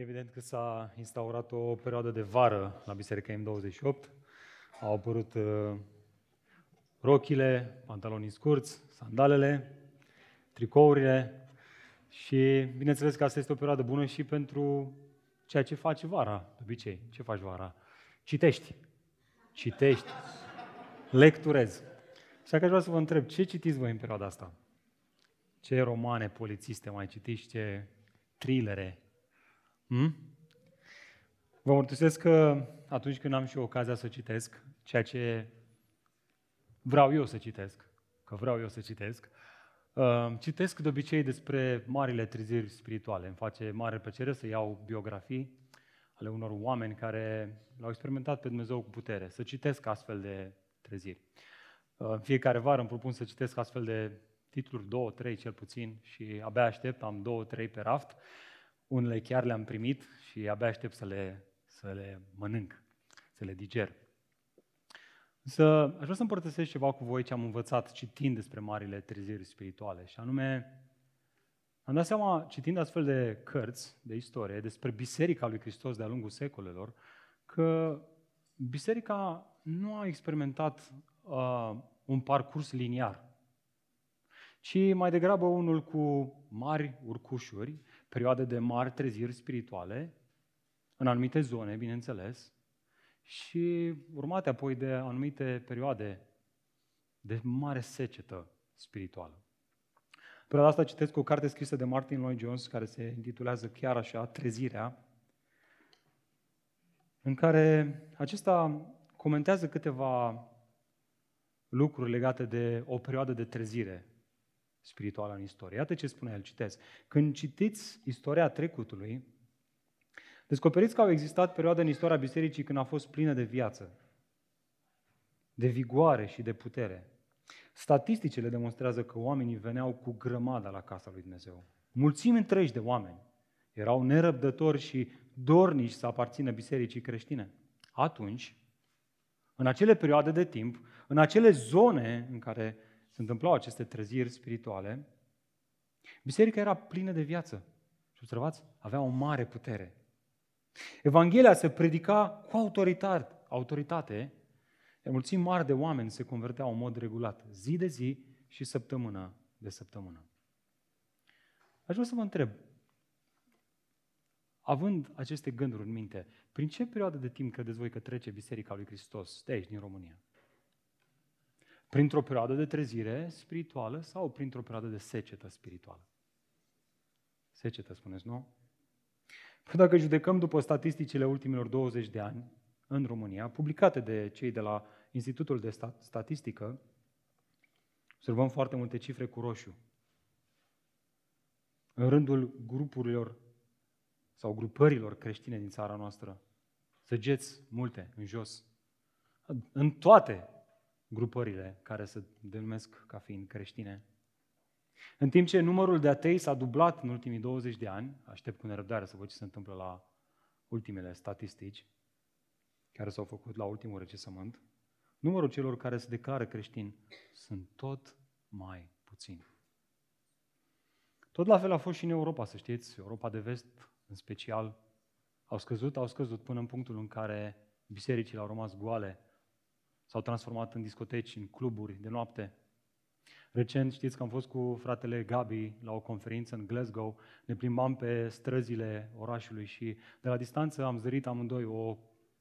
Evident că s-a instaurat o perioadă de vară la Biserica M28. Au apărut uh, rochile, pantalonii scurți, sandalele, tricourile și bineînțeles că asta este o perioadă bună și pentru ceea ce faci vara, de obicei. Ce faci vara? Citești. Citești. Lecturezi. Așa că aș vrea să vă întreb, ce citiți voi în perioada asta? Ce romane polițiste mai citiți, ce thrillere Hmm? Vă mărturisesc că atunci când am și eu ocazia să citesc, ceea ce vreau eu să citesc, că vreau eu să citesc, uh, citesc de obicei despre marile treziri spirituale. Îmi face mare plăcere să iau biografii ale unor oameni care l-au experimentat pe Dumnezeu cu putere, să citesc astfel de treziri. Uh, în fiecare vară îmi propun să citesc astfel de titluri, două, trei cel puțin, și abia aștept, am două, trei pe raft unele chiar le-am primit și abia aștept să le, să le mănânc, să le diger. Însă aș vrea să împărtășesc ceva cu voi ce am învățat citind despre marile treziri spirituale. Și anume, am dat seama, citind astfel de cărți de istorie despre Biserica lui Hristos de-a lungul secolelor, că Biserica nu a experimentat uh, un parcurs liniar, ci mai degrabă unul cu mari urcușuri perioade de mari treziri spirituale, în anumite zone, bineînțeles, și urmate apoi de anumite perioade de mare secetă spirituală. Perioada asta citesc o carte scrisă de Martin Lloyd Jones, care se intitulează chiar așa, Trezirea, în care acesta comentează câteva lucruri legate de o perioadă de trezire spirituală în istorie. Iată ce spune el, citez. Când citiți istoria trecutului, descoperiți că au existat perioade în istoria bisericii când a fost plină de viață, de vigoare și de putere. Statisticile demonstrează că oamenii veneau cu grămada la casa lui Dumnezeu. Mulțimi întregi de oameni erau nerăbdători și dornici să aparțină bisericii creștine. Atunci, în acele perioade de timp, în acele zone în care se întâmplau aceste treziri spirituale, biserica era plină de viață. Și observați, avea o mare putere. Evanghelia se predica cu autoritate, autoritate mulțimi mari de oameni se converteau în mod regulat, zi de zi și săptămână de săptămână. Aș vrea să vă întreb, având aceste gânduri în minte, prin ce perioadă de timp credeți voi că trece Biserica lui Hristos de aici, din România? Printr-o perioadă de trezire spirituală sau printr-o perioadă de secetă spirituală? Secetă, spuneți, nu? Păi dacă judecăm după statisticile ultimilor 20 de ani în România, publicate de cei de la Institutul de Statistică, observăm foarte multe cifre cu roșu. În rândul grupurilor sau grupărilor creștine din țara noastră, săgeți multe în jos. În toate grupările care se denumesc ca fiind creștine. În timp ce numărul de atei s-a dublat în ultimii 20 de ani, aștept cu nerăbdare să văd ce se întâmplă la ultimele statistici care s-au făcut la ultimul recesământ, numărul celor care se declară creștini sunt tot mai puțini. Tot la fel a fost și în Europa, să știți, Europa de vest în special, au scăzut, au scăzut până în punctul în care bisericile au rămas goale s-au transformat în discoteci, în cluburi de noapte. Recent știți că am fost cu fratele Gabi la o conferință în Glasgow, ne plimbam pe străzile orașului și de la distanță am zărit amândoi o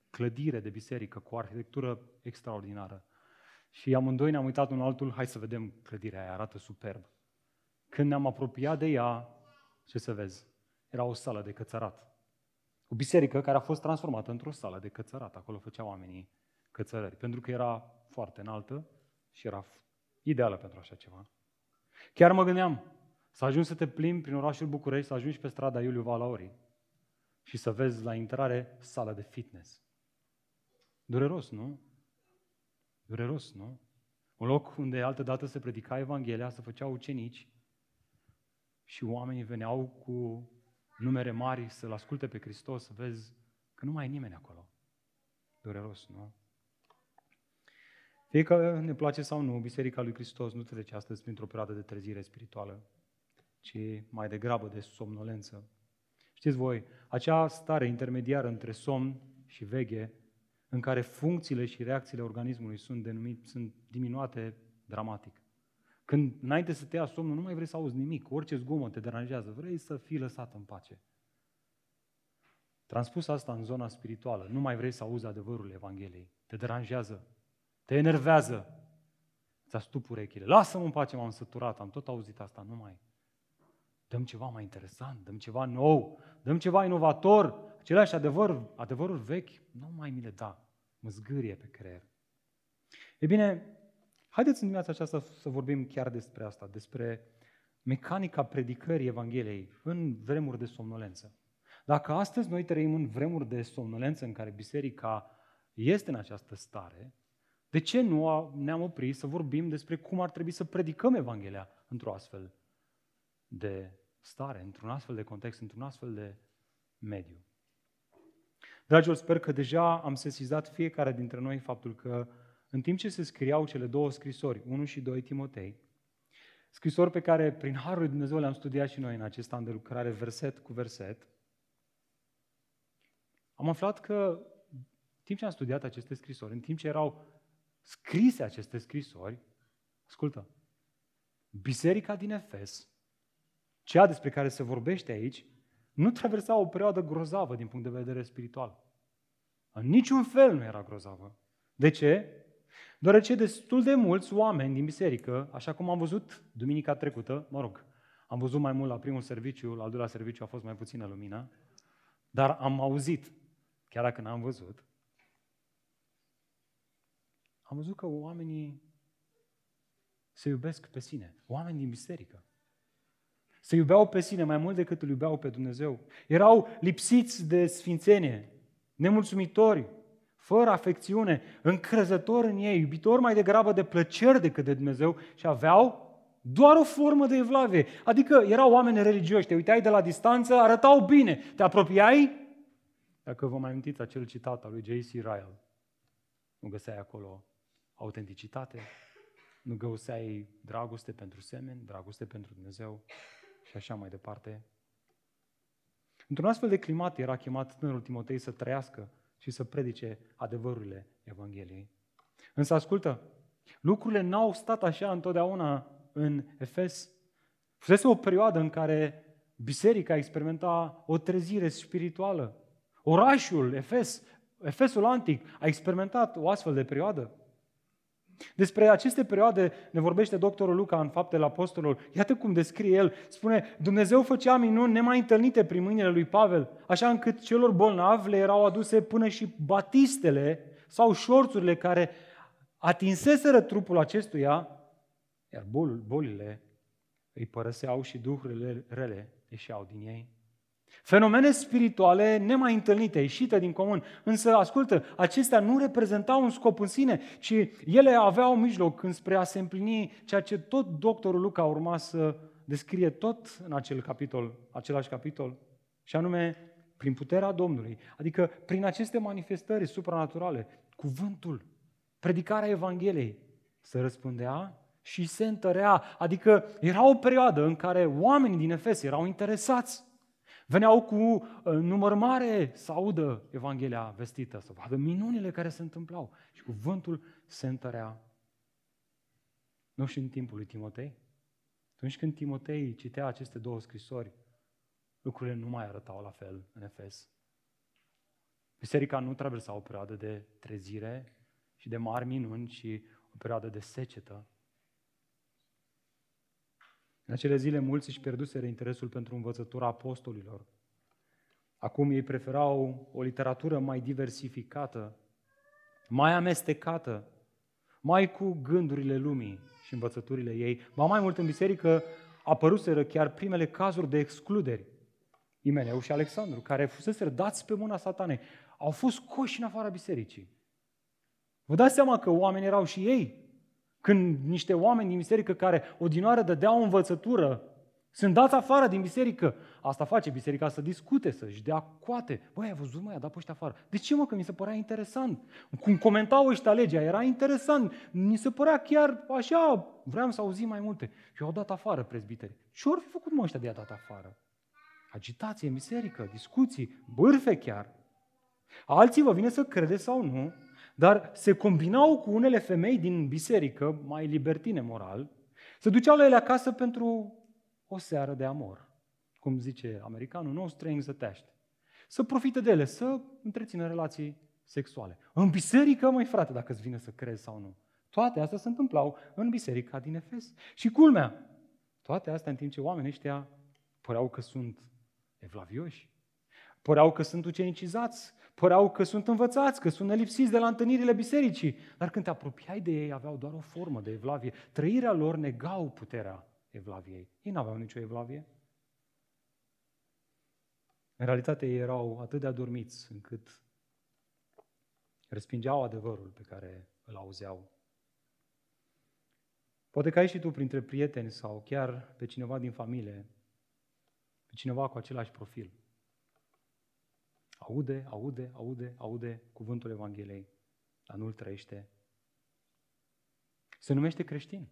clădire de biserică cu arhitectură extraordinară. Și amândoi ne-am uitat unul altul, hai să vedem clădirea aia, arată superb. Când ne-am apropiat de ea, ce să vezi, era o sală de cățărat. O biserică care a fost transformată într-o sală de cățărat. Acolo făceau oamenii cățărări, pentru că era foarte înaltă și era ideală pentru așa ceva. Chiar mă gândeam să ajungi să te plimbi prin orașul București, să ajungi pe strada Iuliu Valauri și să vezi la intrare sala de fitness. Dureros, nu? Dureros, nu? Un loc unde altă dată se predica Evanghelia, se făceau ucenici și oamenii veneau cu numere mari să-L asculte pe Hristos, să vezi că nu mai e nimeni acolo. Dureros, nu? Fie că ne place sau nu, Biserica lui Hristos nu trece astăzi printr-o perioadă de trezire spirituală, ci mai degrabă de somnolență. Știți voi, acea stare intermediară între somn și veche, în care funcțiile și reacțiile organismului sunt, denumit, sunt diminuate dramatic. Când înainte să te ia somnul, nu mai vrei să auzi nimic, orice zgomot te deranjează, vrei să fii lăsat în pace. Transpus asta în zona spirituală, nu mai vrei să auzi adevărul Evangheliei, te deranjează, te enervează, îți astup urechile. Lasă-mă în pace, m-am săturat, am tot auzit asta, nu mai. Dăm ceva mai interesant, dăm ceva nou, dăm ceva inovator, același adevăr, adevărul vechi, nu mai mi le da, mă zgârie pe creier. E bine, haideți în dimineața aceasta să vorbim chiar despre asta, despre mecanica predicării Evangheliei în vremuri de somnolență. Dacă astăzi noi trăim în vremuri de somnolență în care biserica este în această stare, de ce nu ne-am oprit să vorbim despre cum ar trebui să predicăm Evanghelia într-o astfel de stare, într-un astfel de context, într-un astfel de mediu? Dragilor, sper că deja am sesizat fiecare dintre noi faptul că în timp ce se scriau cele două scrisori, 1 și 2 Timotei, scrisori pe care prin Harul lui Dumnezeu le-am studiat și noi în acest an de lucrare, verset cu verset, am aflat că în timp ce am studiat aceste scrisori, în timp ce erau scrise aceste scrisori, ascultă, biserica din Efes, cea despre care se vorbește aici, nu traversa o perioadă grozavă din punct de vedere spiritual. În niciun fel nu era grozavă. De ce? Deoarece destul de mulți oameni din biserică, așa cum am văzut duminica trecută, mă rog, am văzut mai mult la primul serviciu, la al doilea serviciu a fost mai puțină lumină, dar am auzit, chiar dacă n-am văzut, am văzut că oamenii se iubesc pe sine, oameni din biserică. Se iubeau pe sine mai mult decât îl iubeau pe Dumnezeu. Erau lipsiți de sfințenie, nemulțumitori, fără afecțiune, încrezători în ei, iubitori mai degrabă de plăceri decât de Dumnezeu și aveau doar o formă de evlavie. Adică erau oameni religioși, te uitai de la distanță, arătau bine, te apropiai, dacă vă mai amintiți acel citat al lui J.C. Ryle, nu găseai acolo autenticitate, nu găseai dragoste pentru semeni, dragoste pentru Dumnezeu și așa mai departe. Într-un astfel de climat era chemat tânărul Timotei să trăiască și să predice adevărurile Evangheliei. Însă ascultă, lucrurile n-au stat așa întotdeauna în Efes. Fusese o perioadă în care biserica experimenta o trezire spirituală. Orașul Efes, Efesul antic, a experimentat o astfel de perioadă. Despre aceste perioade ne vorbește doctorul Luca în Faptele Apostolilor. Iată cum descrie el. Spune, Dumnezeu făcea minuni nemai întâlnite prin mâinile lui Pavel, așa încât celor bolnavi le erau aduse până și batistele sau șorțurile care atinseseră trupul acestuia, iar bolile îi părăseau și duhurile rele ieșeau din ei. Fenomene spirituale nemai întâlnite, ieșite din comun. Însă, ascultă, acestea nu reprezentau un scop în sine, ci ele aveau mijloc înspre a se împlini ceea ce tot doctorul Luca urma să descrie tot în acel capitol, același capitol, și anume prin puterea Domnului, adică prin aceste manifestări supranaturale, cuvântul, predicarea Evangheliei, se răspândea și se întărea, adică era o perioadă în care oamenii din Efes erau interesați Veneau cu uh, număr mare să audă Evanghelia vestită, să vadă minunile care se întâmplau. Și cuvântul se întărea. Nu și în timpul lui Timotei? Atunci când Timotei citea aceste două scrisori, lucrurile nu mai arătau la fel în Efes. Biserica nu traversa o perioadă de trezire și de mari minuni, ci o perioadă de secetă în acele zile mulți își pierduseră interesul pentru învățătura apostolilor. Acum ei preferau o literatură mai diversificată, mai amestecată, mai cu gândurile lumii și învățăturile ei. Ba mai mult în biserică apăruseră chiar primele cazuri de excluderi. Imeneu și Alexandru, care fuseseră dați pe mâna satanei, au fost coși în afara bisericii. Vă dați seama că oamenii erau și ei când niște oameni din biserică care odinoară dădeau o învățătură sunt dați afară din biserică. Asta face biserica să discute, să-și dea coate. Băi, ai văzut, mă, i-a dat pe ăștia afară. De ce, mă, că mi se părea interesant? Cum comentau ăștia legea, era interesant. Mi se părea chiar așa, vreau să auzim mai multe. Și au dat afară prezbiteri. Ce ori fi făcut, mă, ăștia de a dat afară? agitație în biserică, discuții, bârfe chiar. Alții vă vine să credeți sau nu, dar se combinau cu unele femei din biserică, mai libertine moral, se duceau la ele acasă pentru o seară de amor. Cum zice americanul, no strings attached. Să profite de ele, să întrețină relații sexuale. În biserică, mai frate, dacă îți vine să crezi sau nu. Toate astea se întâmplau în biserica din Efes. Și culmea, toate astea în timp ce oamenii ăștia păreau că sunt evlavioși, păreau că sunt ucenicizați, păreau că sunt învățați, că sunt nelipsiți de la întâlnirile bisericii. Dar când te apropiai de ei, aveau doar o formă de evlavie. Trăirea lor negau puterea evlaviei. Ei nu aveau nicio evlavie. În realitate ei erau atât de adormiți încât respingeau adevărul pe care îl auzeau. Poate că ai și tu printre prieteni sau chiar pe cineva din familie, pe cineva cu același profil. Aude, aude, aude, aude cuvântul Evangheliei, dar nu-l trăiește. Se numește creștin.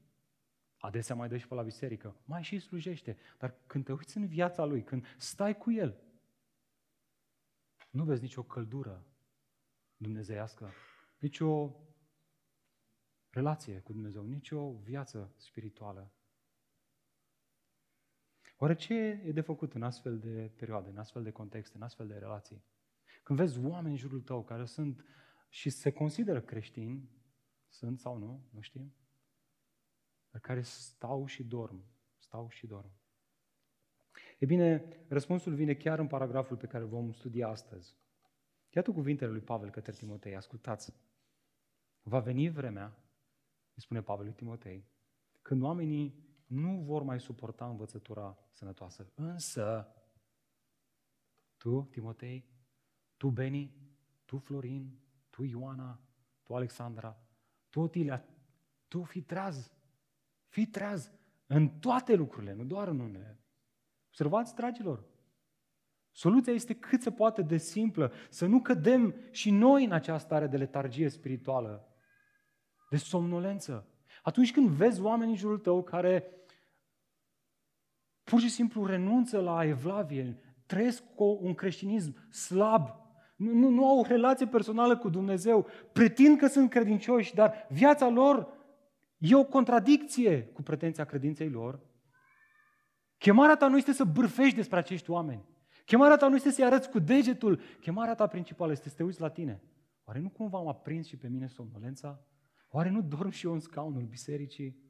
Adesea mai dă și pe la biserică, mai și slujește. Dar când te uiți în viața lui, când stai cu el, nu vezi nicio căldură dumnezeiască, nicio relație cu Dumnezeu, nicio viață spirituală. Oare ce e de făcut în astfel de perioade, în astfel de contexte, în astfel de relații? Când vezi oameni în jurul tău care sunt și se consideră creștini, sunt sau nu, nu știm, dar care stau și dorm, stau și dorm. E bine, răspunsul vine chiar în paragraful pe care vom studia astăzi. Iată cuvintele lui Pavel către Timotei, ascultați. Va veni vremea, îi spune Pavel lui Timotei, când oamenii nu vor mai suporta învățătura sănătoasă. Însă, tu, Timotei, tu, Beni, tu, Florin, tu, Ioana, tu, Alexandra, tu, Otilia, tu fii treaz. Fii treaz în toate lucrurile, nu doar în unele. Observați, dragilor, soluția este cât se poate de simplă, să nu cădem și noi în această stare de letargie spirituală, de somnolență. Atunci când vezi oameni în jurul tău care pur și simplu renunță la evlavie, trăiesc cu un creștinism slab, nu, nu, nu au o relație personală cu Dumnezeu, pretind că sunt credincioși, dar viața lor e o contradicție cu pretenția credinței lor. Chemarea ta nu este să bârfești despre acești oameni. Chemarea ta nu este să-i arăți cu degetul. Chemarea ta principală este să te uiți la tine. Oare nu cumva m-a prins și pe mine somnolența? Oare nu dorm și eu în scaunul bisericii?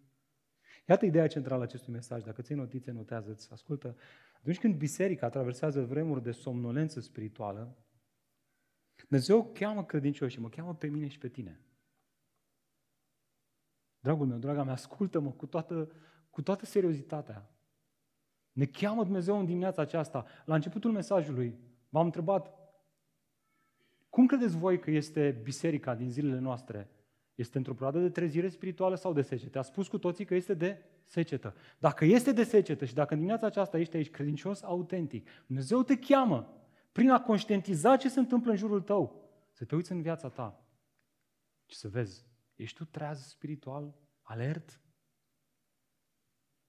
Iată ideea centrală a acestui mesaj. Dacă ții notițe, notează-ți, ascultă. Atunci când biserica traversează vremuri de somnolență spirituală, Dumnezeu cheamă credincioși și mă cheamă pe mine și pe tine. Dragul meu, draga mea, ascultă-mă cu toată, cu toată seriozitatea. Ne cheamă Dumnezeu în dimineața aceasta. La începutul mesajului v-am întrebat cum credeți voi că este biserica din zilele noastre? Este într-o perioadă de trezire spirituală sau de secetă? A spus cu toții că este de secetă. Dacă este de secetă și dacă în dimineața aceasta ești aici credincios autentic, Dumnezeu te cheamă prin a conștientiza ce se întâmplă în jurul tău, să te uiți în viața ta și să vezi, ești tu treaz spiritual, alert?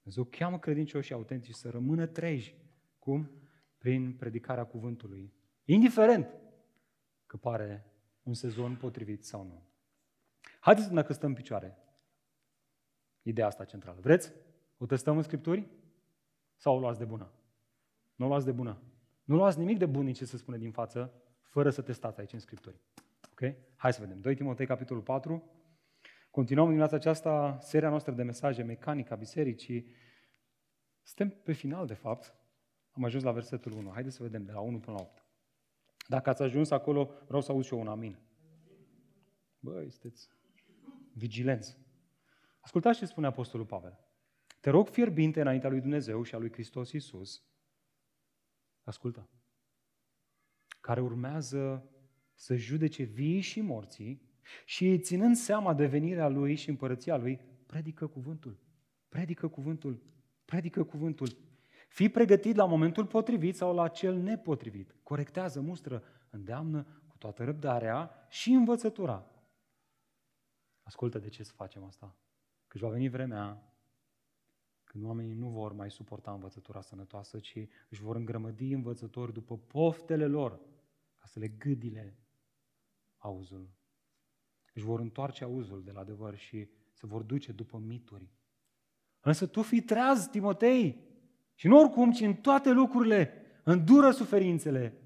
Dumnezeu cheamă credincioși autentici să rămână treji. Cum? Prin predicarea cuvântului. Indiferent că pare un sezon potrivit sau nu. Haideți să stăm în picioare. Ideea asta centrală. Vreți? O testăm în Scripturi? Sau o luați de bună? Nu o luați de bună. Nu luați nimic de bun ce se spune din față, fără să testați aici în Scripturi. Ok? Hai să vedem. 2 Timotei, capitolul 4. Continuăm în dimineața aceasta seria noastră de mesaje mecanica bisericii. Suntem pe final, de fapt. Am ajuns la versetul 1. Haideți să vedem, de la 1 până la 8. Dacă ați ajuns acolo, vreau să aud și eu un amin. Băi, sunteți vigilenți. Ascultați ce spune Apostolul Pavel. Te rog fierbinte înaintea lui Dumnezeu și a lui Hristos Iisus, ascultă, care urmează să judece vii și morții și ținând seama de venirea Lui și împărăția Lui, predică cuvântul. Predică cuvântul. Predică cuvântul. Fii pregătit la momentul potrivit sau la cel nepotrivit. Corectează, mustră, îndeamnă cu toată răbdarea și învățătura. Ascultă de ce să facem asta. Că va veni vremea când oamenii nu vor mai suporta învățătura sănătoasă, ci își vor îngrămădi învățători după poftele lor, ca să le gâdile auzul. Își vor întoarce auzul de la adevăr și se vor duce după mituri. Însă tu fii treaz, Timotei, și nu oricum, ci în toate lucrurile, îndură suferințele,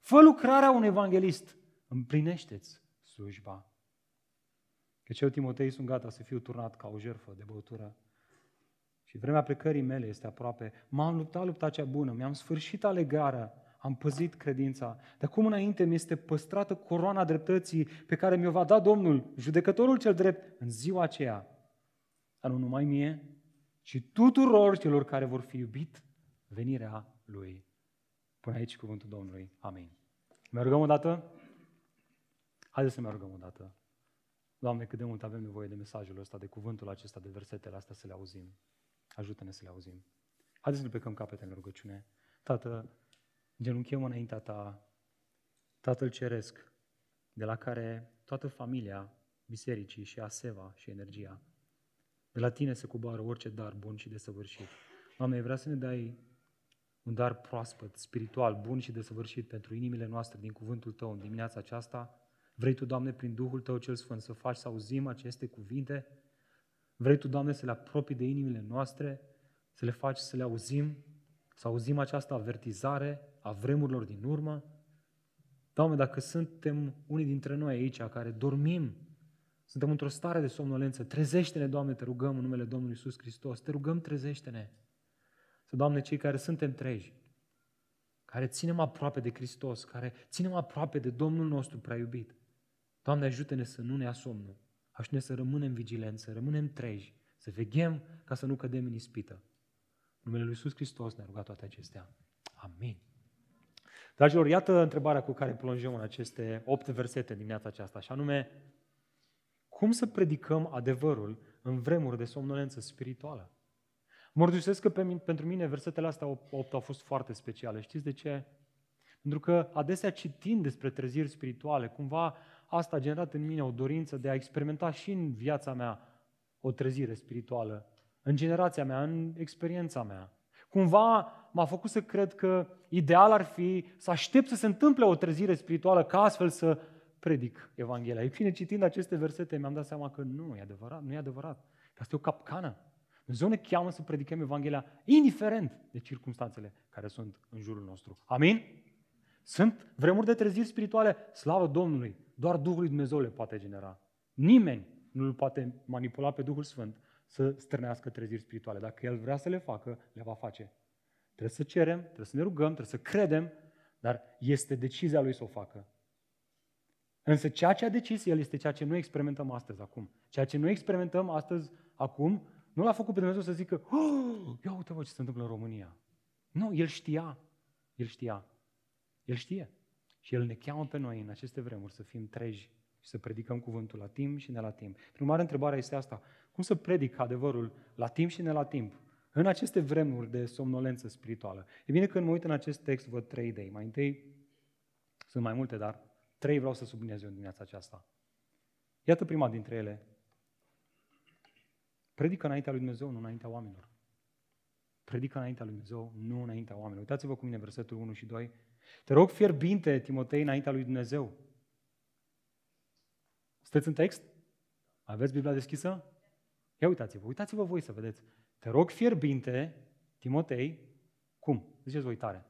fă lucrarea un evanghelist, împlinește-ți slujba. Că eu, Timotei, sunt gata să fiu turnat ca o jertfă de băutură. Și vremea plecării mele este aproape. M-am luptat lupta cea bună, mi-am sfârșit alegarea, am păzit credința. De acum înainte mi este păstrată coroana dreptății pe care mi-o va da Domnul, judecătorul cel drept, în ziua aceea. Dar nu numai mie, ci tuturor celor care vor fi iubit venirea Lui. Până aici cuvântul Domnului. Amin. Mă rugăm o dată? Haideți să ne rugăm o dată. Doamne, cât de mult avem nevoie de mesajul ăsta, de cuvântul acesta, de versetele astea să le auzim. Ajută-ne să le auzim. Haideți să ne plecăm capetele în rugăciune. Tată, genunchiem înaintea Ta, Tatăl Ceresc, de la care toată familia bisericii și Aseva și energia, de la Tine se coboară orice dar bun și desăvârșit. Doamne, vrea să ne dai un dar proaspăt, spiritual, bun și desăvârșit pentru inimile noastre din cuvântul Tău în dimineața aceasta. Vrei Tu, Doamne, prin Duhul Tău cel Sfânt să faci să auzim aceste cuvinte? Vrei Tu, Doamne, să le apropii de inimile noastre, să le faci să le auzim, să auzim această avertizare a vremurilor din urmă? Doamne, dacă suntem unii dintre noi aici care dormim, suntem într-o stare de somnolență, trezește-ne, Doamne, te rugăm în numele Domnului Iisus Hristos, te rugăm, trezește-ne. Să, Doamne, cei care suntem treji, care ținem aproape de Hristos, care ținem aproape de Domnul nostru prea iubit, Doamne, ajută-ne să nu ne asomnă, ajută-ne să rămânem vigilenți, să rămânem treji, să veghem ca să nu cădem în ispită. În numele Lui Iisus Hristos ne-a rugat toate acestea. Amin. Dragilor, iată întrebarea cu care plonjăm în aceste opt versete dimineața aceasta, și anume, cum să predicăm adevărul în vremuri de somnolență spirituală? Mărturisesc că pentru mine versetele astea 8 au fost foarte speciale. Știți de ce? Pentru că adesea citind despre treziri spirituale, cumva asta a generat în mine o dorință de a experimenta și în viața mea o trezire spirituală, în generația mea, în experiența mea. Cumva m-a făcut să cred că ideal ar fi să aștept să se întâmple o trezire spirituală ca astfel să predic Evanghelia. E bine, citind aceste versete, mi-am dat seama că nu e adevărat, nu e adevărat. Că asta e o capcană. Dumnezeu ne cheamă să predicăm Evanghelia indiferent de circunstanțele care sunt în jurul nostru. Amin? Sunt vremuri de treziri spirituale, slavă Domnului, doar Duhul lui Dumnezeu le poate genera. Nimeni nu îl poate manipula pe Duhul Sfânt să strânească treziri spirituale. Dacă El vrea să le facă, le va face. Trebuie să cerem, trebuie să ne rugăm, trebuie să credem, dar este decizia Lui să o facă. Însă ceea ce a decis El este ceea ce noi experimentăm astăzi, acum. Ceea ce noi experimentăm astăzi, acum, nu l-a făcut pe Dumnezeu să zică, oh, ia uite vă ce se întâmplă în România. Nu, El știa. El știa. El știe. Și El ne cheamă pe noi în aceste vremuri să fim treji și să predicăm cuvântul la timp și ne la timp. Prin urmare, întrebarea este asta. Cum să predic adevărul la timp și ne la timp? În aceste vremuri de somnolență spirituală. E bine, când mă uit în acest text, văd trei idei. Mai întâi, sunt mai multe, dar trei vreau să subliniez eu în dimineața aceasta. Iată prima dintre ele. Predică înaintea lui Dumnezeu, nu înaintea oamenilor. Predică înaintea lui Dumnezeu, nu înaintea oamenilor. Uitați-vă cu mine versetul 1 și 2. Te rog fierbinte, Timotei, înaintea lui Dumnezeu. Sunteți în text? Aveți Biblia deschisă? Ia uitați-vă, uitați-vă voi să vedeți. Te rog fierbinte, Timotei, cum? Ziceți voi tare.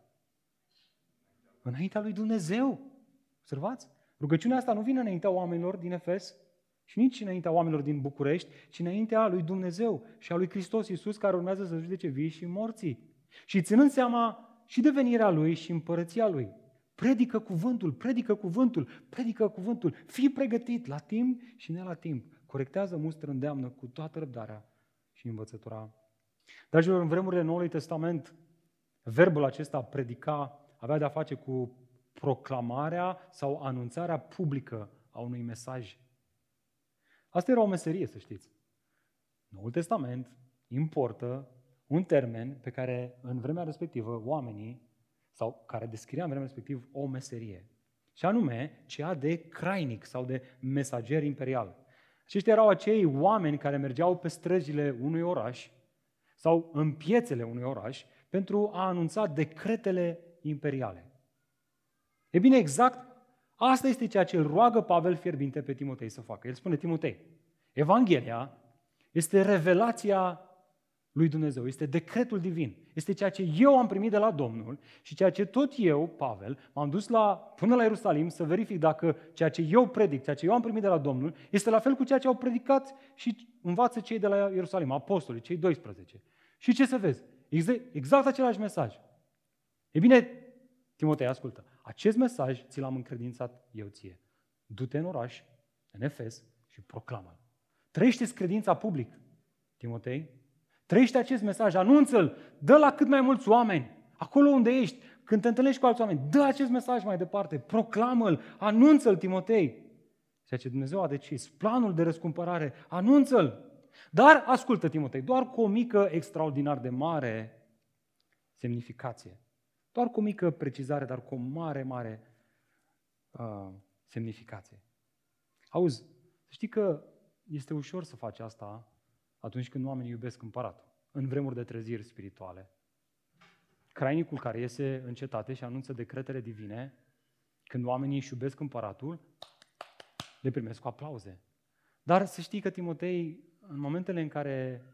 Înaintea lui Dumnezeu. Observați? Rugăciunea asta nu vine înaintea oamenilor din Efes și nici înaintea oamenilor din București, ci înaintea lui Dumnezeu și a lui Hristos Iisus care urmează să judece vii și morții. Și ținând seama și de venirea Lui și împărăția Lui. Predică cuvântul, predică cuvântul, predică cuvântul. Fii pregătit la timp și ne la timp. Corectează, mustră, îndeamnă cu toată răbdarea și învățătura. Dragilor, în vremurile Noului Testament, verbul acesta, predica, avea de-a face cu proclamarea sau anunțarea publică a unui mesaj. Asta era o meserie, să știți. Noul Testament importă un termen pe care în vremea respectivă oamenii, sau care descria în vremea respectivă o meserie, și anume cea de crainic sau de mesager imperial. Aceștia erau acei oameni care mergeau pe străzile unui oraș sau în piețele unui oraș pentru a anunța decretele imperiale. E bine, exact asta este ceea ce îl roagă Pavel fierbinte pe Timotei să facă. El spune Timotei, Evanghelia este revelația lui Dumnezeu, este decretul divin, este ceea ce eu am primit de la Domnul și ceea ce tot eu, Pavel, m-am dus la, până la Ierusalim să verific dacă ceea ce eu predic, ceea ce eu am primit de la Domnul, este la fel cu ceea ce au predicat și învață cei de la Ierusalim, apostolii, cei 12. Și ce să vezi? Exact, exact același mesaj. E bine, Timotei, ascultă, acest mesaj ți l-am încredințat eu ție. Du-te în oraș, în Efes și proclamă-l. Trăiește-ți credința public, Timotei. Trăiește acest mesaj, anunță-l, dă la cât mai mulți oameni. Acolo unde ești, când te întâlnești cu alți oameni, dă acest mesaj mai departe, proclamă-l, anunță-l, Timotei. Ceea ce Dumnezeu a decis, planul de răscumpărare, anunță-l. Dar, ascultă, Timotei, doar cu o mică, extraordinar de mare semnificație. Doar cu o mică precizare, dar cu o mare, mare uh, semnificație. Auzi, știi că este ușor să faci asta atunci când oamenii iubesc împăratul, în vremuri de treziri spirituale. Crainicul care iese în cetate și anunță decretele divine, când oamenii își iubesc împăratul, le primesc cu aplauze. Dar să știi că Timotei, în momentele în care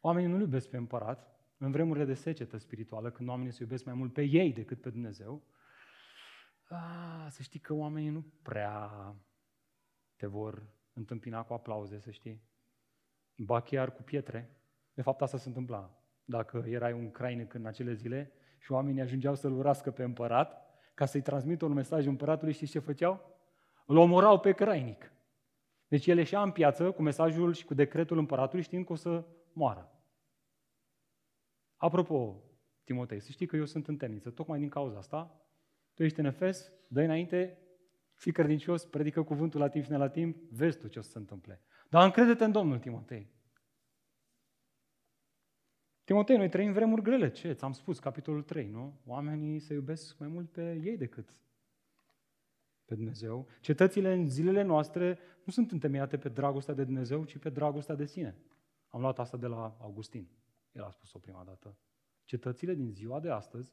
oamenii nu iubesc pe împărat, în vremurile de secetă spirituală, când oamenii se iubesc mai mult pe ei decât pe Dumnezeu, a, să știi că oamenii nu prea te vor întâmpina cu aplauze, să știi. Ba chiar cu pietre. De fapt, asta se întâmpla. Dacă erai un crainic în acele zile și oamenii ajungeau să-l urască pe împărat, ca să-i transmită un mesaj împăratului, știți ce făceau? Îl omorau pe crainic. Deci el ieșea în piață cu mesajul și cu decretul împăratului știind că o să moară. Apropo, Timotei, să știi că eu sunt în temniță, tocmai din cauza asta. Tu ești în Efes, dă înainte, fii credincios, predică cuvântul la timp și ne la timp, vezi tu ce o să se întâmple. Dar încrede-te în Domnul, Timotei. Timotei, noi trăim vremuri grele. Ce? Ți-am spus, capitolul 3, nu? Oamenii se iubesc mai mult pe ei decât pe Dumnezeu. Cetățile în zilele noastre nu sunt întemeiate pe dragostea de Dumnezeu, ci pe dragostea de sine. Am luat asta de la Augustin. El a spus-o prima dată. Cetățile din ziua de astăzi,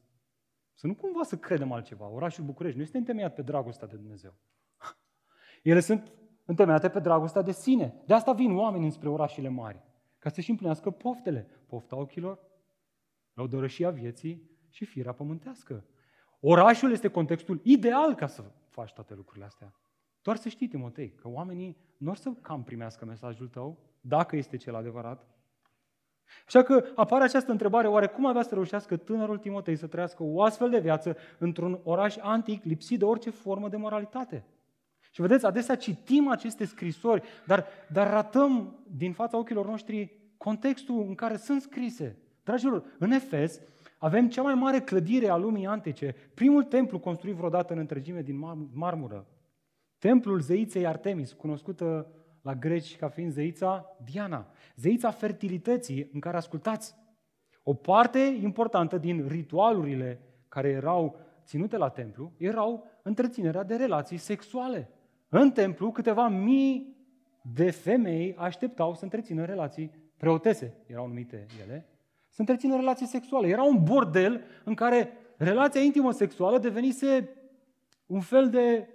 să nu cumva să credem altceva, orașul București nu este întemeiat pe dragostea de Dumnezeu. Ele sunt întemeiate pe dragostea de sine. De asta vin oameni înspre orașele mari, ca să-și împlinească poftele. Pofta ochilor, lăudărășia vieții și firea pământească. Orașul este contextul ideal ca să faci toate lucrurile astea. Doar să știi, Timotei, că oamenii nu or să cam primească mesajul tău, dacă este cel adevărat, Așa că apare această întrebare, oare cum avea să reușească tânărul Timotei să trăiască o astfel de viață într-un oraș antic lipsit de orice formă de moralitate? Și vedeți, adesea citim aceste scrisori, dar, dar ratăm din fața ochilor noștri contextul în care sunt scrise. Dragilor, în Efes avem cea mai mare clădire a lumii antice, primul templu construit vreodată în întregime din marmură. Templul zeiței Artemis, cunoscută la greci ca fiind zeița Diana, zeița fertilității în care ascultați. O parte importantă din ritualurile care erau ținute la templu erau întreținerea de relații sexuale. În templu, câteva mii de femei așteptau să întrețină relații preotese, erau numite ele, să întrețină relații sexuale. Era un bordel în care relația intimă sexuală devenise un fel de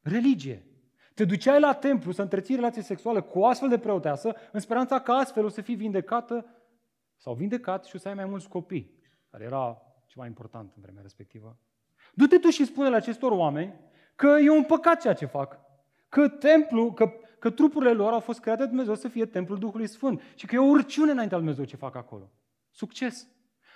religie. Te duceai la templu să întreții relații sexuale cu o astfel de preoteasă, în speranța că astfel o să fii vindecată sau vindecat și o să ai mai mulți copii, care era ceva important în vremea respectivă. Du-te tu și spune la acestor oameni că e un păcat ceea ce fac. Că templu, că, că trupurile lor au fost create de Dumnezeu să fie templul Duhului Sfânt și că e o urciune înaintea lui Dumnezeu ce fac acolo. Succes!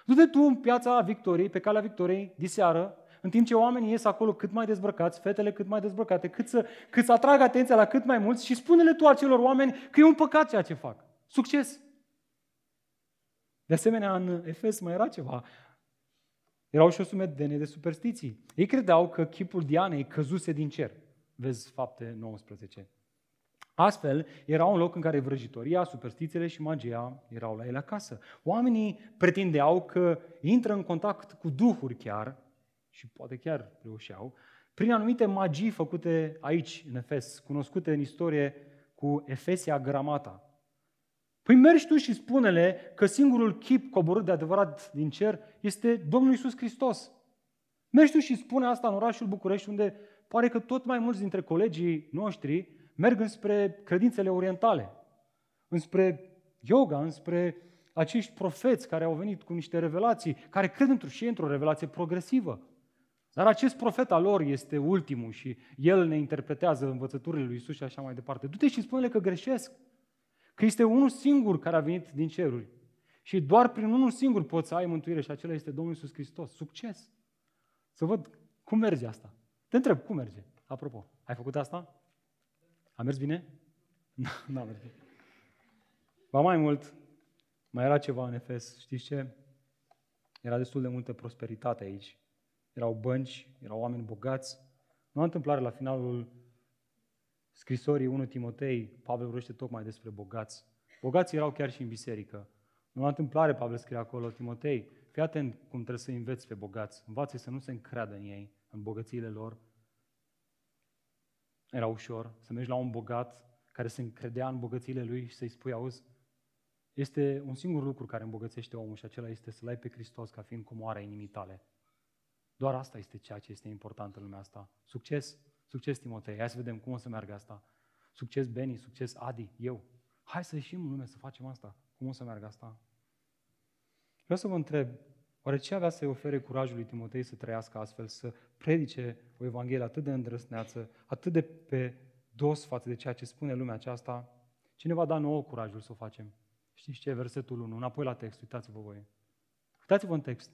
Du-te tu în piața Victoriei, pe calea Victoriei, diseară, în timp ce oamenii ies acolo cât mai dezbrăcați, fetele cât mai dezbrăcate, cât să, cât să atragă atenția la cât mai mulți și spune-le tu acelor oameni că e un păcat ceea ce fac. Succes! De asemenea, în Efes mai era ceva. Erau și o sumedenie de superstiții. Ei credeau că chipul Dianei căzuse din cer. Vezi fapte 19. Astfel, era un loc în care vrăjitoria, superstițiile și magia erau la ele acasă. Oamenii pretindeau că intră în contact cu duhuri chiar și poate chiar reușeau, prin anumite magii făcute aici, în Efes, cunoscute în istorie cu Efesia Gramata. Păi mergi tu și spune-le că singurul chip coborât de adevărat din cer este Domnul Isus Hristos. Mergi tu și spune asta în orașul București, unde pare că tot mai mulți dintre colegii noștri merg înspre credințele orientale, înspre yoga, înspre acești profeți care au venit cu niște revelații, care cred într-o și într-o revelație progresivă. Dar acest profet al lor este ultimul și el ne interpretează învățăturile lui Isus și așa mai departe. Du-te și spune-le că greșesc. Că este unul singur care a venit din ceruri. Și doar prin unul singur poți să ai mântuire și acela este Domnul Iisus Hristos. Succes! Să văd cum merge asta. Te întreb, cum merge? Apropo, ai făcut asta? A mers bine? Nu, a mers bine. Ba mai mult, mai era ceva în Efes. Știți ce? Era destul de multă prosperitate aici. Erau bănci, erau oameni bogați. Nu a întâmplare la finalul scrisorii 1 Timotei, Pavel vorbește tocmai despre bogați. Bogații erau chiar și în biserică. Nu la întâmplare Pavel scrie acolo, Timotei, fii atent cum trebuie să înveți pe bogați. Învață să nu se încreadă în ei, în bogățiile lor. Era ușor să mergi la un bogat care se încredea în bogățiile lui și să-i spui, auzi, este un singur lucru care îmbogățește omul și acela este să-L ai pe Hristos ca fiind comoara inimii tale. Doar asta este ceea ce este important în lumea asta. Succes, succes Timotei, hai să vedem cum o să meargă asta. Succes Beni, succes Adi, eu. Hai să ieșim în lume să facem asta. Cum o să meargă asta? Vreau să vă întreb, oare ce avea să-i ofere curajul lui Timotei să trăiască astfel, să predice o Evanghelie atât de îndrăsneață, atât de pe dos față de ceea ce spune lumea aceasta? Cine va da nouă curajul să o facem? Știți ce? Versetul 1. Înapoi la text, uitați-vă voi. Uitați-vă în text.